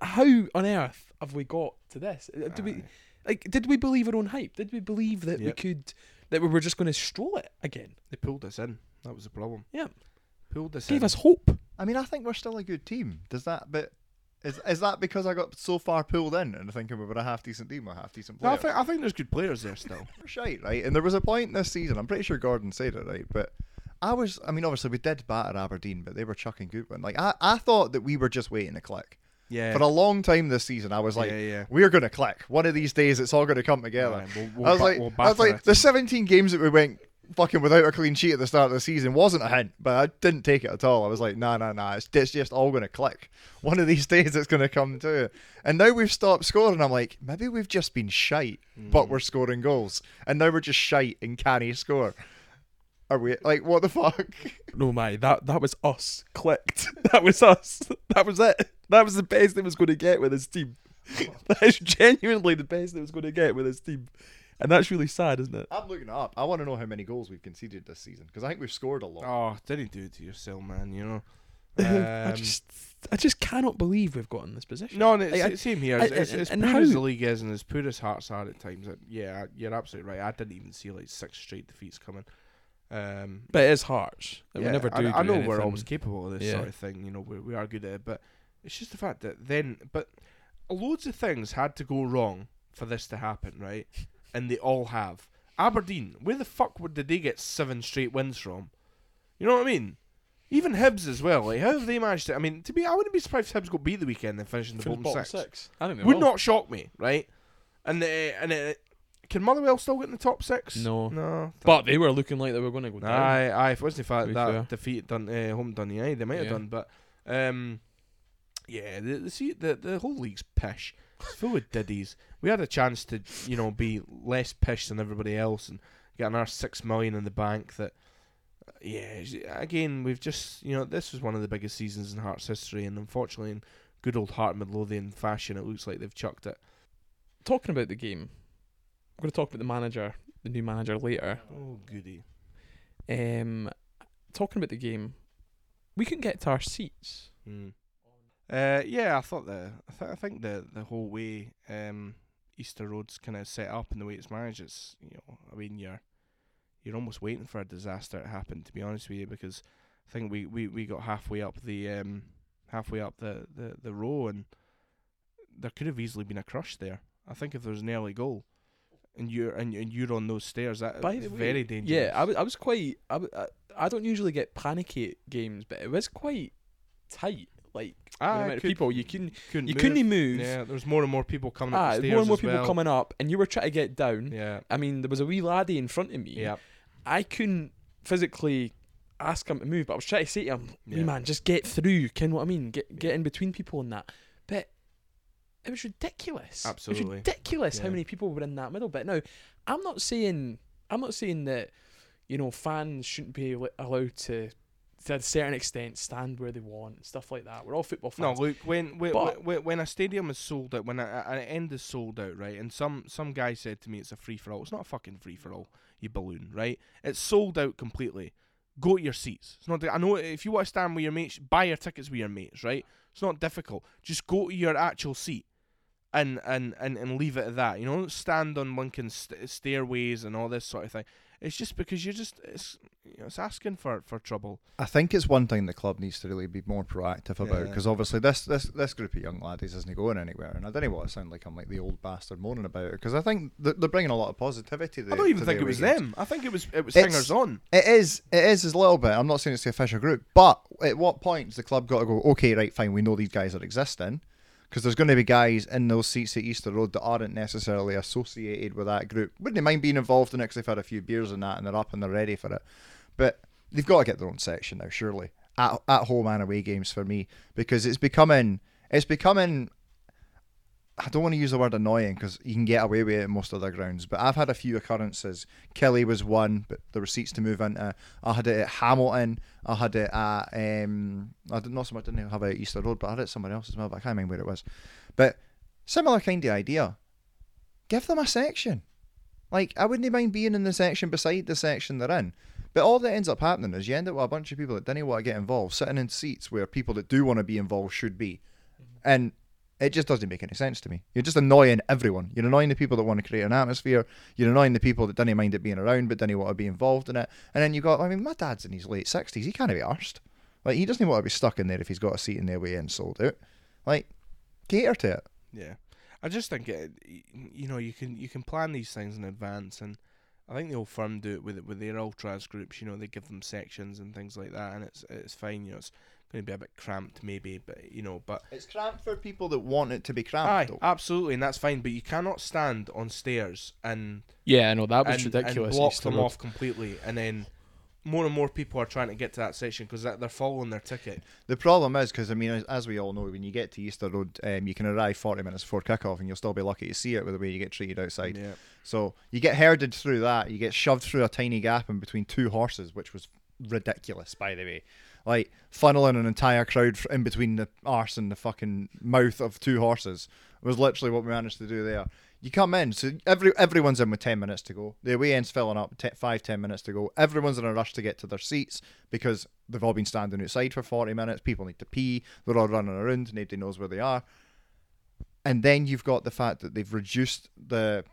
How on earth have we got to this? Uh, Do we like? Did we believe our own hype? Did we believe that we could that we were just going to stroll it again? They pulled us in. That was the problem. Yeah, Pulled us in. gave in. us hope. I mean, I think we're still a good team. Does that? But is is that because I got so far pulled in and thinking we were a half decent team, or half decent No, I think I think there's good players there still. [LAUGHS] Shite, right? And there was a point this season. I'm pretty sure Gordon said it right, but. I was, I mean, obviously we did batter Aberdeen, but they were chucking Goodwin. Like I, I thought that we were just waiting to click. Yeah. For a long time this season, I was like, Yeah, yeah. we're going to click. One of these days, it's all going to come together. Right, we'll- we'll I was ba- like, we'll I was like, it. the 17 games that we went fucking without a clean sheet at the start of the season wasn't a hint, but I didn't take it at all. I was like, nah, nah, nah, it's, it's just all going to click. [LAUGHS] One of these days, it's going to come to it. And now we've stopped scoring. I'm like, maybe we've just been shite, but Mm. we're scoring goals. And now we're just shite and can't score. Are we like what the fuck? [LAUGHS] No, my that that was us. Clicked. [LAUGHS] That was us. That was it. That was the best it was going to get with this team. that is genuinely the best it was going to get with this team, and that's really sad, isn't it? I'm looking up. I want to know how many goals we've conceded this season because I think we've scored a lot. Oh, didn't do it to yourself, man. You know. [LAUGHS] I Um, just, I just cannot believe we've got in this position. No, and it's, Like, I- it's same here. I- As, as, and- and poor how- as the league is, and as poor as Hearts are at times, that, yeah, you're absolutely right. I didn't even see like six straight defeats coming. Um, but it is harsh. And yeah, we never I, do. I do know we're anything. always capable of this Yeah. sort of thing. You know, we we are good at it, but it's just the fact that then, but loads of things had to go wrong for this to happen, right? [LAUGHS] And they all have. Aberdeen, where the fuck would did they get seven straight wins from? You know what I mean? Even Hibs as well. Like, how have they managed to? I mean, to be, I wouldn't be surprised if Hibs got beat the weekend and finishing the bottom, bottom six. six. I think they Would not shock me, right? And uh, and uh, can Motherwell still get in the top six? No. no. But they were looking like they were going to go down. Aye, aye. If it wasn't for that fair. defeat done uh, home done, yeah, they might have Yeah. done. But um, yeah, the the, see, the the whole league's pish. It's full of [LAUGHS] diddies. We had a chance to you know be less pish than everybody else and get another six million in the bank. That yeah, again we've just you know this was one of the biggest seasons in Hearts history, and unfortunately in good old Heart Midlothian fashion, it looks like they've chucked it. Talking about the game, I'm going to talk about the manager, the new manager later. Oh goody. Um, talking about the game, we couldn't get to our seats. Mm. Uh, yeah, I thought the I, th- I think the the whole way um, Easter Road's kind of set up and the way it's managed, it's you know, I mean, you're you're almost waiting for a disaster to happen. To be honest with you, because I think we, we, we got halfway up the um halfway up the, the, the row and there could have easily been a crush there. I think if there was an early goal and you're and, and you're on those stairs, that By is the way, very dangerous. Yeah, I was, I was quite. I, w- I, I don't usually get panicky at games, but it was quite tight. Like the Ah, could- people you couldn't couldn't you move. couldn't move. Yeah, there's more and more people coming up Ah, the stairs more and more people well. coming up, and you were trying to get down. Yeah, I mean, there was a wee laddie in front of me. yeah. I couldn't physically ask him to move, but I was trying to say to him, Yeah. Man, just get through." Ken, what I mean? Get get in between people and that. But it was ridiculous. It Absolutely. was ridiculous how many people were in that middle bit. Now, I'm not saying I'm not saying that you know fans shouldn't be allowed to to a certain extent stand where they want stuff like that. We're all football No, fans. look when when, when when a stadium is sold out, when a, a- an end is sold out, right? And some some guy said to me, "It's a free for all." It's not a fucking free for all, you balloon, right? It's sold out completely. Go to your seats. It's not. I know if you want to stand with your mates, buy your tickets with your mates, right? It's not difficult. Just go to your actual seat. And, and, and, and leave it at that. You know, don't stand on Lincoln st- stairways and all this sort of thing. It's just because you're just it's you know, it's asking for, for trouble. I think it's one thing the club needs to really be more proactive about Yeah. because obviously this, this this group of young laddies isn't going anywhere, and I don't want to sound like I'm like the old bastard moaning about it because I think th- they're bringing a lot of positivity. To I don't even think it was them. I think it was it was It's- hangers on. It is. It is a little bit. I'm not saying it's the official group, but at what point has the club got to go? Okay, right, fine. We know these guys are existing because there's going to be guys in those seats at Easter Road that aren't necessarily associated with that group. Wouldn't they mind being involved in it because they've had a few beers and that, and they're up and they're ready for it. But they've got to get their own section now, surely at at home and away games for me because it's becoming it's becoming. I don't want to use the word annoying because you can get away with it at most other grounds, but I've had a few occurrences. Killie was one, but there were seats to move into. I had it at Hamilton. I had it at um. I did not so much didn't have it at Easter Road, but I had it somewhere else as well. But I can't remember where it was. But similar kind of idea. Give them a section. Like I wouldn't mind being in the section beside the section they're in. But all that ends up happening is you end up with a bunch of people that didn't want to get involved, sitting in seats where people that do want to be involved should be. And it just doesn't make any sense to me. You're just annoying everyone. You're annoying the people that want to create an atmosphere. You're annoying the people that don't mind it being around but don't want to be involved in it. And then you got, I mean, my dad's in his late 60s. He can't be arsed. Like, he doesn't want to be stuck in there if he's got a seat in their way in sold out. Like, cater to it. Yeah, I just think it, you know you can you can plan these things in advance, and I think the old firm do it with with their ultras groups. You know, they give them sections and things like that, and it's it's fine. You know, it's going to be a bit cramped maybe, but you know, but It's cramped for people that want it to be cramped, aye, though. absolutely, and that's fine. But you cannot stand on stairs and Yeah, I know that was and, ridiculous. and block them off completely, and then more and more people are trying to get to that section because they're following their ticket. The problem is because I mean, as, as we all know, when you get to Easter Road, um, you can arrive forty minutes before kickoff, and you'll still be lucky to see it with the way you get treated outside. Yeah, So you get herded through that. You get shoved through a tiny gap in between two horses, which was ridiculous. By the way, like funneling an entire crowd in between the arse and the fucking mouth of two horses was literally what we managed to do there. You come in, so every everyone's in with ten minutes to go. The away end's filling up, te- five ten minutes to go. Everyone's in a rush to get to their seats because they've all been standing outside for forty minutes. People need to pee. They're all running around. Nobody knows where they are. And then you've got the fact that they've reduced the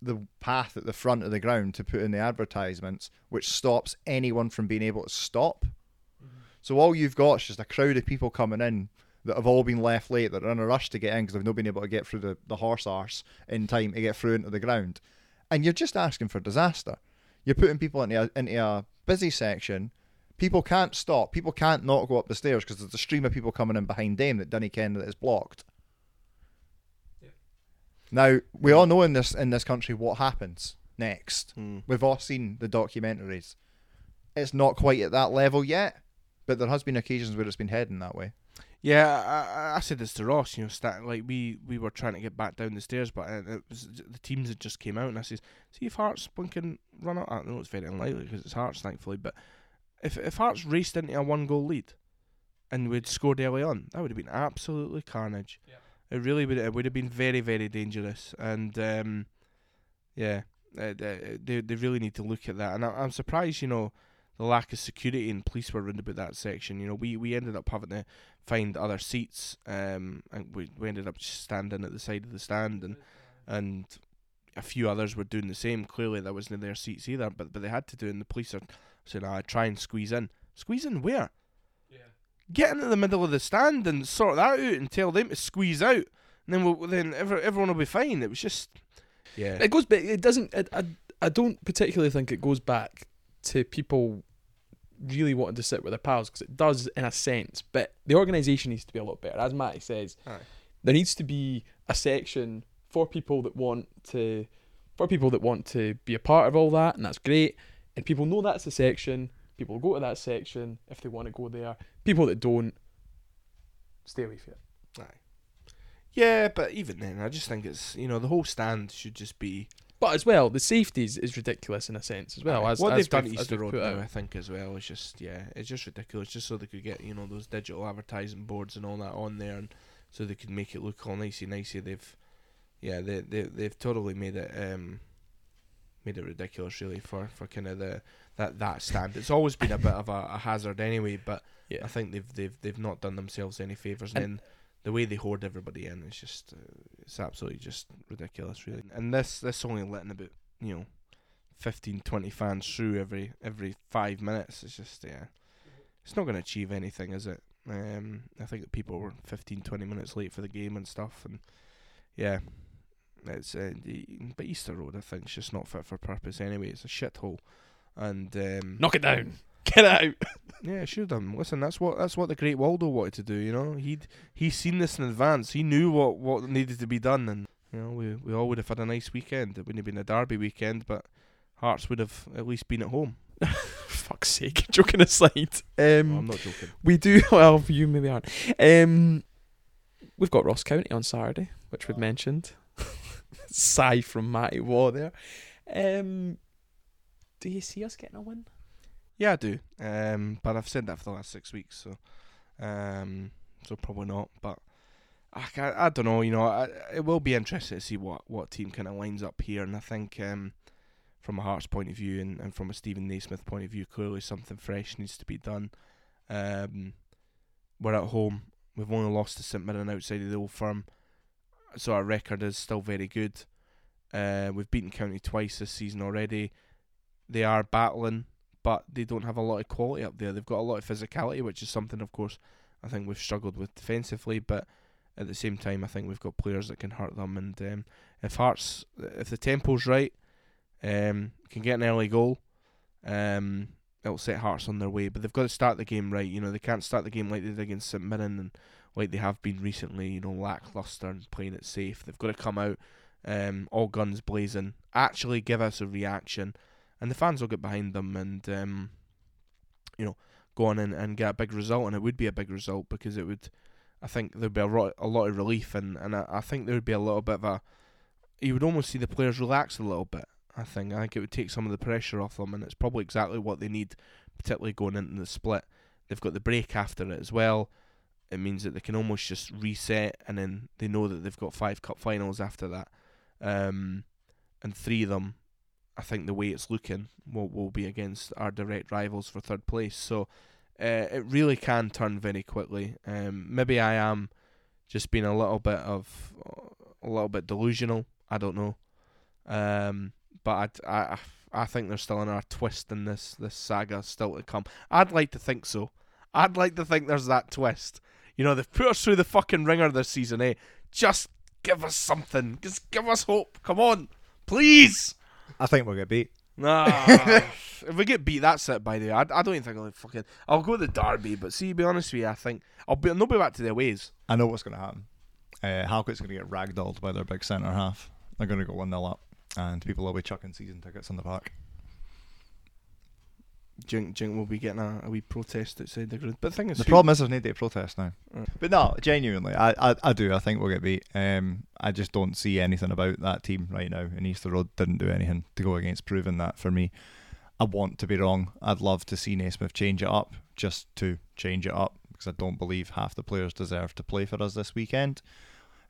the path at the front of the ground to put in the advertisements, which stops anyone from being able to stop. So all you've got is just a crowd of people coming in that have all been left late, that are in a rush to get in because they've not been able to get through the, the horse arse in time to get through into the ground. And you're just asking for disaster. You're putting people into a, into a busy section. People can't stop. People can't not go up the stairs because there's a stream of people coming in behind them that Dunny Ken that is blocked. Now we all know in this in this country what happens next. Hmm. We've all seen the documentaries. It's not quite at that level yet, but there has been occasions where it's been heading that way. Yeah, I, I- I said this to Ross. You know, stat, like we, we were trying to get back down the stairs, but uh, it was, the teams had just came out, and I says, "See if Hearts can run out." I know it's very unlikely because it's Hearts, thankfully. But if if Hearts raced into a one goal lead, and we'd scored early on, that would have been absolutely carnage. Yeah. It really would. It would have been very very dangerous, and um, yeah, uh, they they they really need to look at that. And I, I'm surprised, you know, the lack of security and police were around about that section. You know, we we ended up having to find other seats, um, and we we ended up just standing at the side of the stand, and and a few others were doing the same. Clearly, that wasn't their seats either, but but they had to do. it, And the police are saying, "I try and squeeze in, squeeze in where." Yeah. Get into the middle of the stand and sort that out, and tell them to squeeze out, and then we'll, then every, everyone will be fine. It was just, yeah, It goes back. It doesn't. It, I I don't particularly think it goes back to people really wanting to sit with their pals because it does in a sense. But the organisation needs to be a lot better. As Matty says, Aye. there needs to be a section for people that want to, for people that want to be a part of all that, and that's great. And people know that's a section. People go to that section if they want to go there. People that don't, stay away from it. Aye. Yeah, but even then, I just think it's you know the whole stand should just be But as well, the safeties is ridiculous in a sense as well. As what as they've done we've- at as Easter Road now. I think as well, is just yeah, it's just ridiculous, just so they could get you know those digital advertising boards and all that on there, and so they could make it look all nicey nicey. They've yeah, they they they've totally made it um made it ridiculous really for for kind of the that that stand. It's always been a bit of a, a hazard anyway, but Yeah. I think they've they've they've not done themselves any favors, and, And- then the way they hoard everybody in is just uh, it's absolutely just ridiculous really. And this this only letting about you know 15, 20 fans through every every five minutes. It's just yeah, it's not going to achieve anything, is it? Um, I think that people were 15, 20 minutes late for the game and stuff, and yeah, it's uh, but Easter Road I think is just not fit for purpose anyway. It's a shithole, and um, Knock it down. Get out. yeah, should have done. Listen, that's what that's what the great Waldo wanted to do. You know, he'd he's seen this in advance. He knew what what needed to be done, and you know, we we all would have had a nice weekend. It wouldn't have been a derby weekend, but Hearts would have at least been at home. [LAUGHS] Fuck's sake. [LAUGHS] Joking aside. Um, No, I'm not joking. We do. [LAUGHS] Well, you maybe aren't. Um, we've got Ross County on Saturday, which we've mentioned. Sigh from Matty Waugh there. Um, do you see us getting a win? Yeah, I do. Um, but I've said that for the last six weeks, so um, so probably not. But I, ca- I don't know. You know, I, it will be interesting to see what what team kind of lines up here, and I think um, from a Hearts point of view and, and from a Steven Naismith point of view, clearly something fresh needs to be done. Um, we're at home. We've only lost to St Mirren outside of the old firm, so our record is still very good. Uh, we've beaten County twice this season already. They are battling but they don't have a lot of quality up there. They've got a lot of physicality, which is something, of course, I think we've struggled with defensively. But at the same time, I think we've got players that can hurt them. And um, if Hearts, if the tempo's right, um, can get an early goal, um, it'll set Hearts on their way. But they've got to start the game right. You know, they can't start the game like they did against St Mirren and like they have been recently. You know, lackluster and playing it safe. They've got to come out, um, all guns blazing, actually give us a reaction and the fans will get behind them and um, you know go on and, and get a big result and it would be a big result because it would I think there'd be a, ro- a lot of relief and, and I, I think there would be a little bit of a you would almost see the players relax a little bit I think I think it would take some of the pressure off them and it's probably exactly what they need particularly going into the split. They've got the break after it as well. It means that they can almost just reset, and then they know that they've got five cup finals after that, um, and three of them. I think the way it's looking will will be against our direct rivals for third place. So uh, it really can turn very quickly. Um, maybe I am just being a little bit of a little bit delusional. I don't know, um, but I, I I think there's still another twist in this this saga still to come. I'd like to think so. I'd like to think there's that twist. You know, they've put us through the fucking ringer this season, eh? Just give us something. Just give us hope. Come on, please. I think we'll get beat. Nah, [LAUGHS] if we get beat, that's it. By the way, I, I don't even think I'll fucking. I'll go to the derby, but see, to be honest with you, I think I'll be. I'll be back to their ways. I know what's going to happen. Uh, Halkett's going to get ragdolled by their big centre half. They're going to go 1 0 up, and people will be chucking season tickets in the park. Jink, Jink will be getting a, a wee protest outside the grid. But the thing is, The who- problem is there's no day to protest now. But no, genuinely, I, I, I do. I think we'll get beat. Um, I just don't see anything about that team right now. And Easter Road didn't do anything to go against proving that for me. I want to be wrong. I'd love to see Naismith change it up just to change it up because I don't believe half the players deserve to play for us this weekend.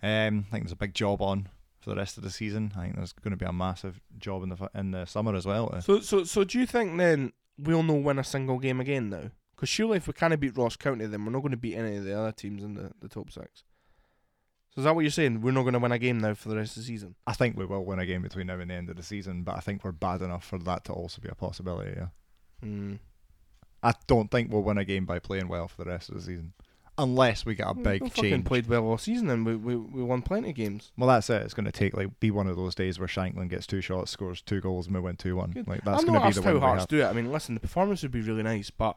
Um, I think there's a big job on for the rest of the season. I think there's going to be a massive job in the in the summer as well. So, so, so, do you think then we'll know win a single game again now? Because surely, if we can't beat Ross County, then we're not going to beat any of the other teams in the, the top six. So, is that what you're saying? We're not going to win a game now for the rest of the season? I think we will win a game between now and the end of the season, but I think we're bad enough for that to also be a possibility. Yeah. Mm. I don't think we'll win a game by playing well for the rest of the season, unless we get a We big fucking change. played well all season, and we, we we won plenty of games. Well, that's it. It's going to take like be one of those days where Shankland gets two shots, scores two goals, and we win two one. Good. Like that's going to be the asked how Hearts do it. I mean, listen, the performance would be really nice, but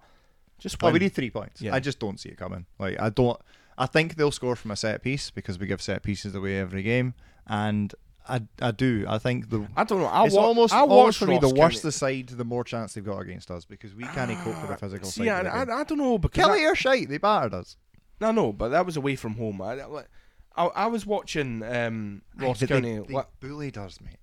just Oh, we need three points. Yeah. I just don't see it coming. Like I don't. I think they'll score from a set piece because we give set pieces away every game, and I I do. I think the I don't know. I it's wa- almost I almost for me the worse County. the side, the more chance they've got against us because we can't cope with the ah, physical See, side. I, I. I don't know because Killie are shite. They battered us. No, no, but that was away from home. I, I, I was watching um, Ross They- they- County. they what- bullied us, mate.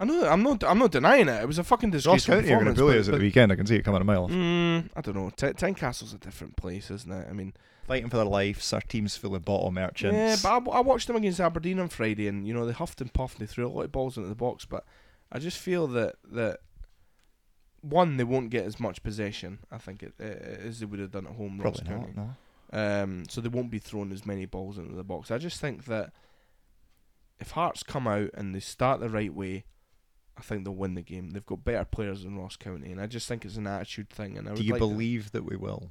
I know. I'm not. I'm not denying it. It was a fucking Ross disgraceful County are going to performance, bully us at but- the weekend. I can see it coming a mile off. Mm, I don't know. T- Tynecastle's a different place, isn't it? I mean, Fighting for their lives. Our team's full of bottle merchants. yeah, but I, w- I watched them against Aberdeen on Friday, and you know they huffed and puffed. They threw a lot of balls into the box, but I just feel that that one they won't get as much possession. I think it, uh, as they would have done at home. Ross Probably County. not. No. Um, so they won't be throwing as many balls into the box. I just think that if Hearts come out and they start the right way, I think they'll win the game. They've got better players than Ross County, and I just think it's an attitude thing. And I Do would you like believe that we will?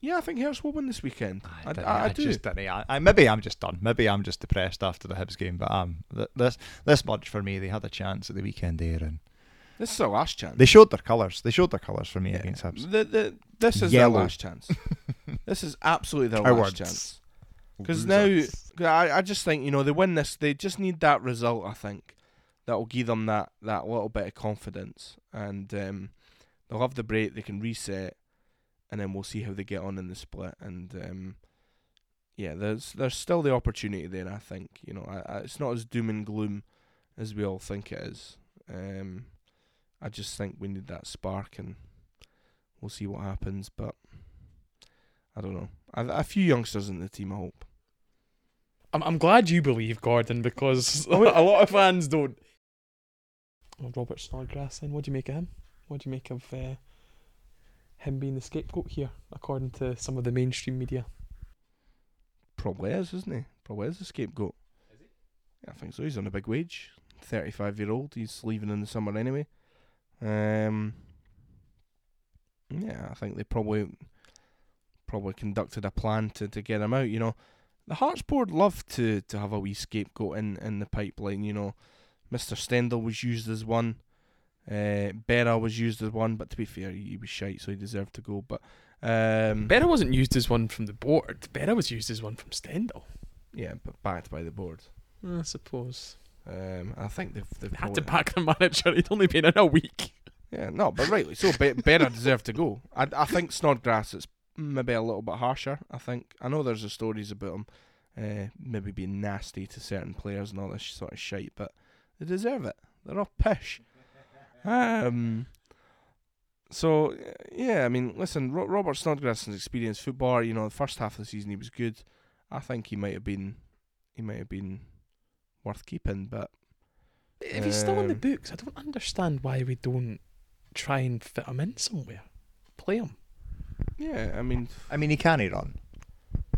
yeah, I think Hearts will win this weekend. I, dunno, I, I do. just. I, I, maybe I'm just done. Maybe I'm just depressed after the Hibs game. But um, th- this this much for me. They had a chance at the weekend there, and this is our last chance. they showed their colours. They showed their colours for me Yeah. against Hibs. The, the, this is Yellow. their last chance. [LAUGHS] this is absolutely their Cowards. last chance. Because now, I, I just think you know they win this. They just need that result. I think that will give them that that little bit of confidence, and um, they'll have the break. They can reset, and then we'll see how they get on in the split. And um, yeah, there's there's still the opportunity there. I think you know I, I, it's not as doom and gloom as we all think it is. Um, I just think we need that spark, and we'll see what happens. But I don't know. A, a few youngsters in the team, I hope. I'm, I'm glad you believe Gordon because [LAUGHS] [LAUGHS] a lot of fans don't. Robert Snodgrass, then what do you make of him? What do you make of uh, him being the scapegoat here, according to some of the mainstream media? Probably is, isn't he? Probably is a scapegoat. Is he? Yeah, I think so. He's on a big wage. Thirty-five year old. He's leaving in the summer anyway. Um. Yeah, I think they probably probably conducted a plan to, to get him out. You know, the Hearts board love to, to have a wee scapegoat in, in the pipeline. You know, Mister Stendel was used as one. Uh, Berra was used as one, but to be fair, he, he was shite, so he deserved to go. But um, Berra wasn't used as one from the board. Berra was used as one from Stendel. yeah, but backed by the board. I suppose. Um, I think they've, they've They had to back the manager. [LAUGHS] He'd only been in a week. Yeah, no, but rightly so. Be- Berra deserved to go. I, I think Snodgrass is maybe a little bit harsher. I think I know there's the stories about him, uh, maybe being nasty to certain players and all this sort of shite, but they deserve it. They're all pish. Um, so yeah, I mean, listen, Ro- Robert Snodgrass is an experienced footballer. You know, the first half of the season he was good. I think he might have been, he might have been worth keeping, but If he's still in the Um, books, I don't understand why we don't try and fit him in somewhere. Play him. yeah, I mean, I mean, he can not run.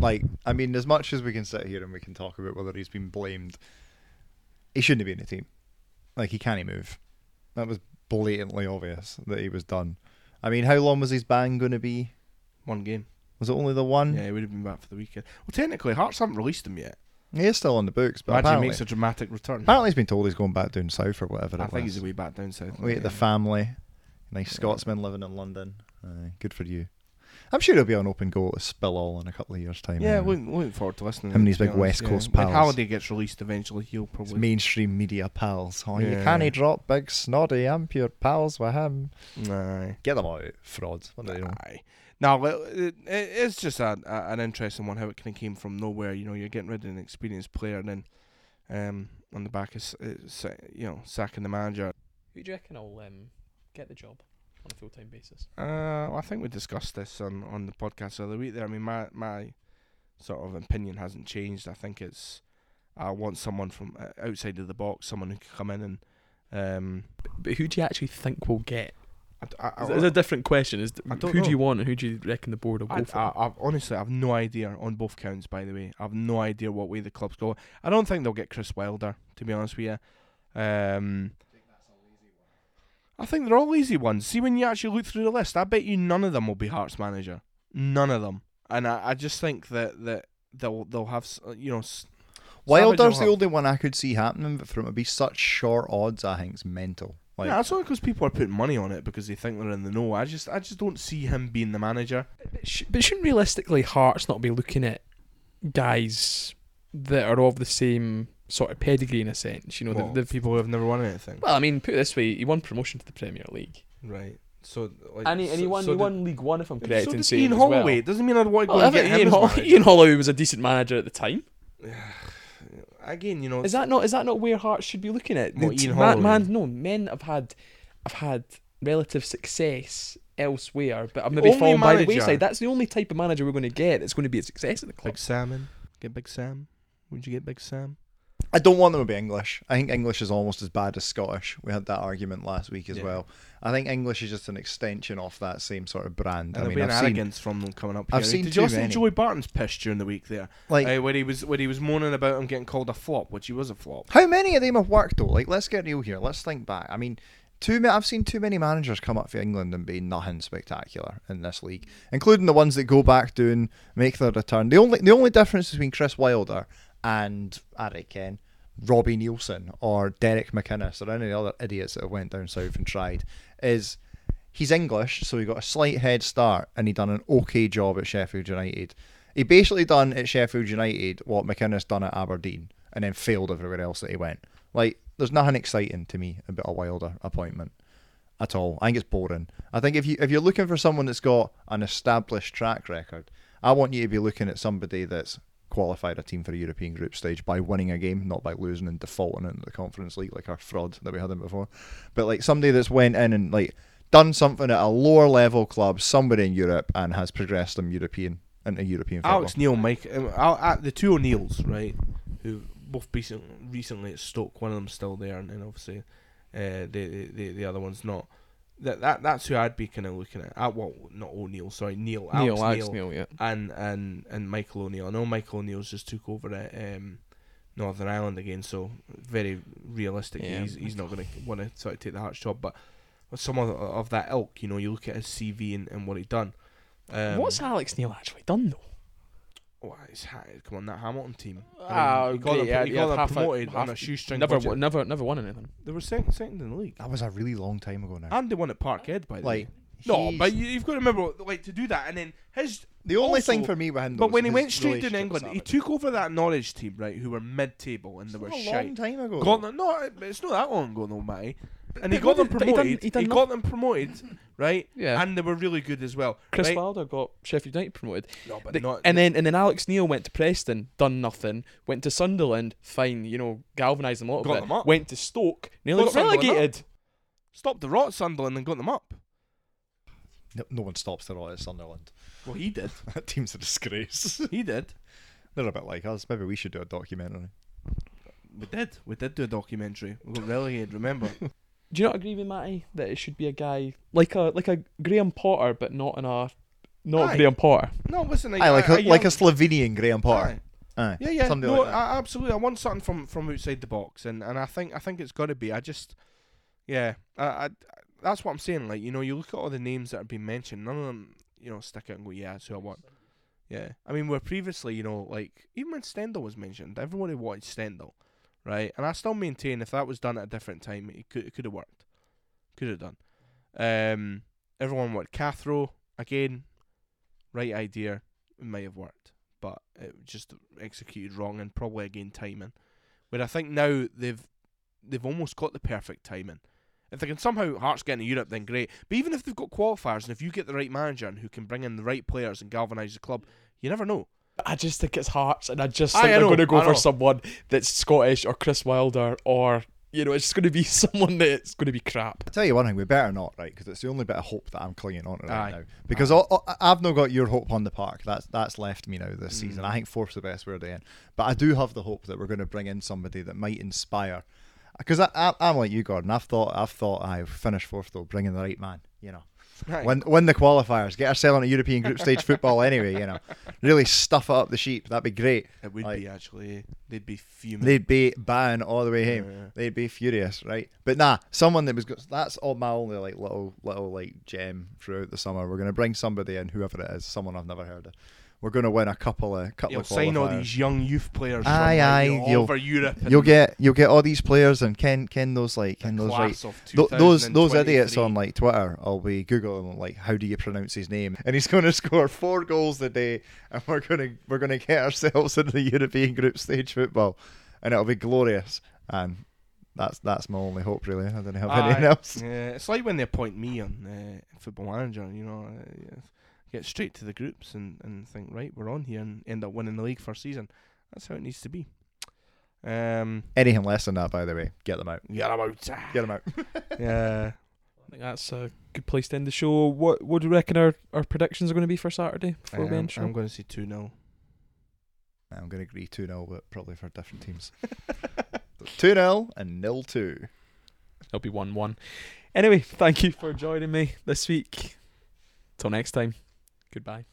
Like, I mean, as much as we can sit here and we can talk about whether he's been blamed, he shouldn't be in the team. Like, he can't move. That was blatantly obvious that he was done. I mean, how long was his ban going to be? one game. Was it only the one? Yeah, he would have been back for the weekend. Well, technically, Hearts haven't released him yet. He is still on the books, but Imagine he apparently, makes a dramatic return. apparently he's been told he's going back down south or whatever. I it think was. he's away back down south. Wait, the family. Nice Yeah. Scotsman living in London. Aye, good for you. I'm sure he'll be on open goal to spill all in a couple of years' time. Yeah, anyway. looking, looking forward to listening. Him and to his be big honest, West yeah. Coast When pals. Halliday gets released eventually, he'll It's probably. mainstream media pals. Oh, you Yeah. can't drop big snoddy. I'm pure pals with him. Aye. Get them out, frauds. What do they know? Aye. Now, well, it, it's just a, a, an interesting one how it kind of came from nowhere. You know, you're getting rid of an experienced player, and then um, on the back of s- uh, you know sacking the manager. Who do you reckon will um, get the job on a full time basis? Uh, well, I think we discussed this on, on the podcast the other week. There, I mean, my my sort of opinion hasn't changed. I think it's I want someone from uh, outside of the box, someone who can come in and um. But who do you actually think we'll get? I, I, It's a different question. Is who know. do you want and who do you reckon the board will go I, for? I, I've honestly, I've no idea on both counts. By the way, I've no idea what way the clubs go. I don't think they'll get Chris Wilder. To be honest with you, um, I think they're all easy ones. See, when you actually look through the list, I bet you none of them will be Hearts manager. None of them. And I, I just think that, that they'll they'll have you know. Wilder's the only one I could see happening, but for him to be such short odds, I think it's mental. Like, yeah, that's only because people are putting money on it because they think they're in the know. I just I just don't see him being the manager. But sh- but shouldn't realistically Hearts not be looking at guys that are of the same sort of pedigree in a sense? You know, Well, the, the people who have never won anything. well, I mean, put it this way: he won promotion to the Premier League, Right. So like, and he, and he won. so he did- League One, if I'm correct So in does saying Ian Holloway. well. It doesn't mean I'd want to go Well, and get Ian, him Hol- Ian Holloway was a decent manager at the time. [SIGHS] Again, you know, Is that not? Is that not where Hearts should be looking at? What, t- man, man, no, men have had, have had relative success elsewhere, but I've maybe only fallen by the wayside. That's the only type of manager we're going to get that's going to be a success at the club. Big Salmon? Get Big Sam? Would you get Big Sam? I don't want them to be English. I think English is almost as bad as Scottish. We had that argument last week as Yeah. well. I think English is just an extension of that same sort of brand. And I there'll mean, be an I've seen arrogance from them coming up here. I've seen Did you listen many. to Joey Barton's piss during the week there? like uh, where he was where he was moaning about him getting called a flop, which he was a flop. how many of them have worked though? Like, let's get real here. Let's think back. I mean, too I've seen too many managers come up for England and be nothing spectacular in this league, including the ones that go back doing make their return. The only the only difference between Chris Wilder and I reckon Robbie Neilson or Derek McInnes or any of the other idiots that have went down south and tried is he's English, so he got a slight head start and he done an okay job at Sheffield United. He basically done at Sheffield United what McInnes done at Aberdeen and then failed everywhere else that he went. Like, there's nothing exciting to me about a Wilder appointment at all. I think it's boring. I think if you if you're looking for someone that's got an established track record, I want you to be looking at somebody that's qualified a team for a European group stage by winning a game, not by losing and defaulting into the Conference League like our fraud that we had in before. But like somebody that's went in and like done something at a lower level club somewhere in Europe and has progressed them European into European football. Alex Neil, Mike, uh, the two O'Neills, right, who both recent, recently at Stoke. One of them's still there, and then obviously uh, the, the the other one's not. That that that's who I'd be kind of looking at. Uh, well, not O'Neill, sorry, Neil, Alex Neil, Neil, Alex Neil, yeah. and and and Michael O'Neill. I know Michael O'Neill's just took over at um, Northern Ireland again, so very realistic. Yeah. He's he's not going to want to sort of take the Hearts job, but with some of, of that ilk, you know, you look at his CV and, and what he done. Um, What's Alex Neil actually done though? Oh, it's ha- come on, that Hamilton team. I mean, Ah, he got yeah, he yeah, got them half a- promoted on a shoestring Never, budget. won, never, never won anything. They were second, second in the league, That was a really long time ago now. and they won at Parkhead by the like way. No, but you, you've got to remember, like to do that, and then his. the only also- thing for me with him, But was when he went straight to England, he took over that Norwich team, right, who were mid-table and they were It's a shite. long time ago. Got them, no, it's not that long ago, no, Matty. And he got them what did- but he done- promoted. he He, got them promoted, [LAUGHS] right? Yeah. And they were really good as well. Chris right? Wilder got Sheffield United promoted. No, but The- not. and then and then Alex Neil went to Preston, done nothing. Went to Sunderland, fine, you know, galvanised them a little Got bit. them up. Went to Stoke, nearly Got got Sunderland up. relegated. stopped the rot Sunderland and got them up. No, no one stops the rot at Sunderland. Well, he did. [LAUGHS] that team's a disgrace. He did. They're a bit like us. Maybe we should do a documentary. We did. We did do a documentary. We got relegated. Remember? [LAUGHS] Do you not agree with Matty that it should be a guy like a like a Graham Potter, but not in a not Aye. Graham Potter? no, listen. Aye, like a, like a Slovenian Graham Potter. Aye. Aye. Yeah, yeah. Somebody no, like that. I, absolutely. I want something from from outside the box, and, and I think I think it's got to be. I just, yeah, I, I that's what I'm saying. Like you know, you look at all the names that have been mentioned. None of them, you know, stick out and go, yeah, that's who I want. Yeah, I mean, where previously, you know, like even when Stendel was mentioned, everybody wanted Stendel, right? And I still maintain if that was done at a different time, it could it could have worked, could have done. Um, everyone wanted Cathro again, right idea, it might have worked but it just executed wrong and probably again timing. Where I think now they've they've almost got the perfect timing. If they can somehow Hearts get into Europe, then great. But even if they've got qualifiers and if you get the right manager and who can bring in the right players and galvanise the club, you never know. I just think it's Hearts, and I just think I they're know, going to go I for know. someone that's Scottish or Chris Wilder, or you know, it's just going to be [LAUGHS] someone that's going to be crap. I tell you one thing, we better not, right? Because it's the only bit of hope that I'm clinging on to right Aye. now. Because all, all- I've not got your hope on the park. That's that's left me now this season. Mm. I think fourth's the best we're in. But I do have the hope that we're going to bring in somebody that might inspire. Because I, I, I'm like you, Gordon. I've thought, I've thought, I've finished fourth though, bring in the right man. You know, Aye. win win the qualifiers, get ourselves on a European group stage football anyway. You know, [LAUGHS] really stuff it up the sheep. That'd be great. it would like- be actually. They'd be fuming. They'd be buying all the way home. Yeah. They'd be furious, right? But nah, someone that was go- that's all my only like little little like gem throughout the summer. We're gonna bring somebody in, whoever it is, someone I've never heard of. We're gonna win a couple of couple You'll of sign all these young youth players. Aye, aye, all you'll- over Europe. You'll get you'll get all these players and ken ken those like ken those class like Th- those those idiots on like Twitter, I'll be googling like how do you pronounce his name, and he's going [LAUGHS] to score four goals a day, and we're gonna we're gonna get ourselves [LAUGHS] into the European group stage football, and it'll be glorious. And that's that's my only hope really. I don't have anything else. Yeah, it's like when they appoint me on uh, Football Manager. You know, uh, get straight to the groups and, and think right, we're on here and end up winning the league first season. That's how it needs to be. Um, Anything less than that, by the way, get them out. get about. Get them out. [LAUGHS] [LAUGHS] Yeah, I think that's a good place to end the show. What what do you reckon our, our predictions are going to be for Saturday before we um, end? I'm going to say two 0 I'm going to agree 2 0, but probably for different teams. [LAUGHS] 2 0 and nil 2. It'll be one one. Anyway, thank you for joining me this week. Till next time. Goodbye.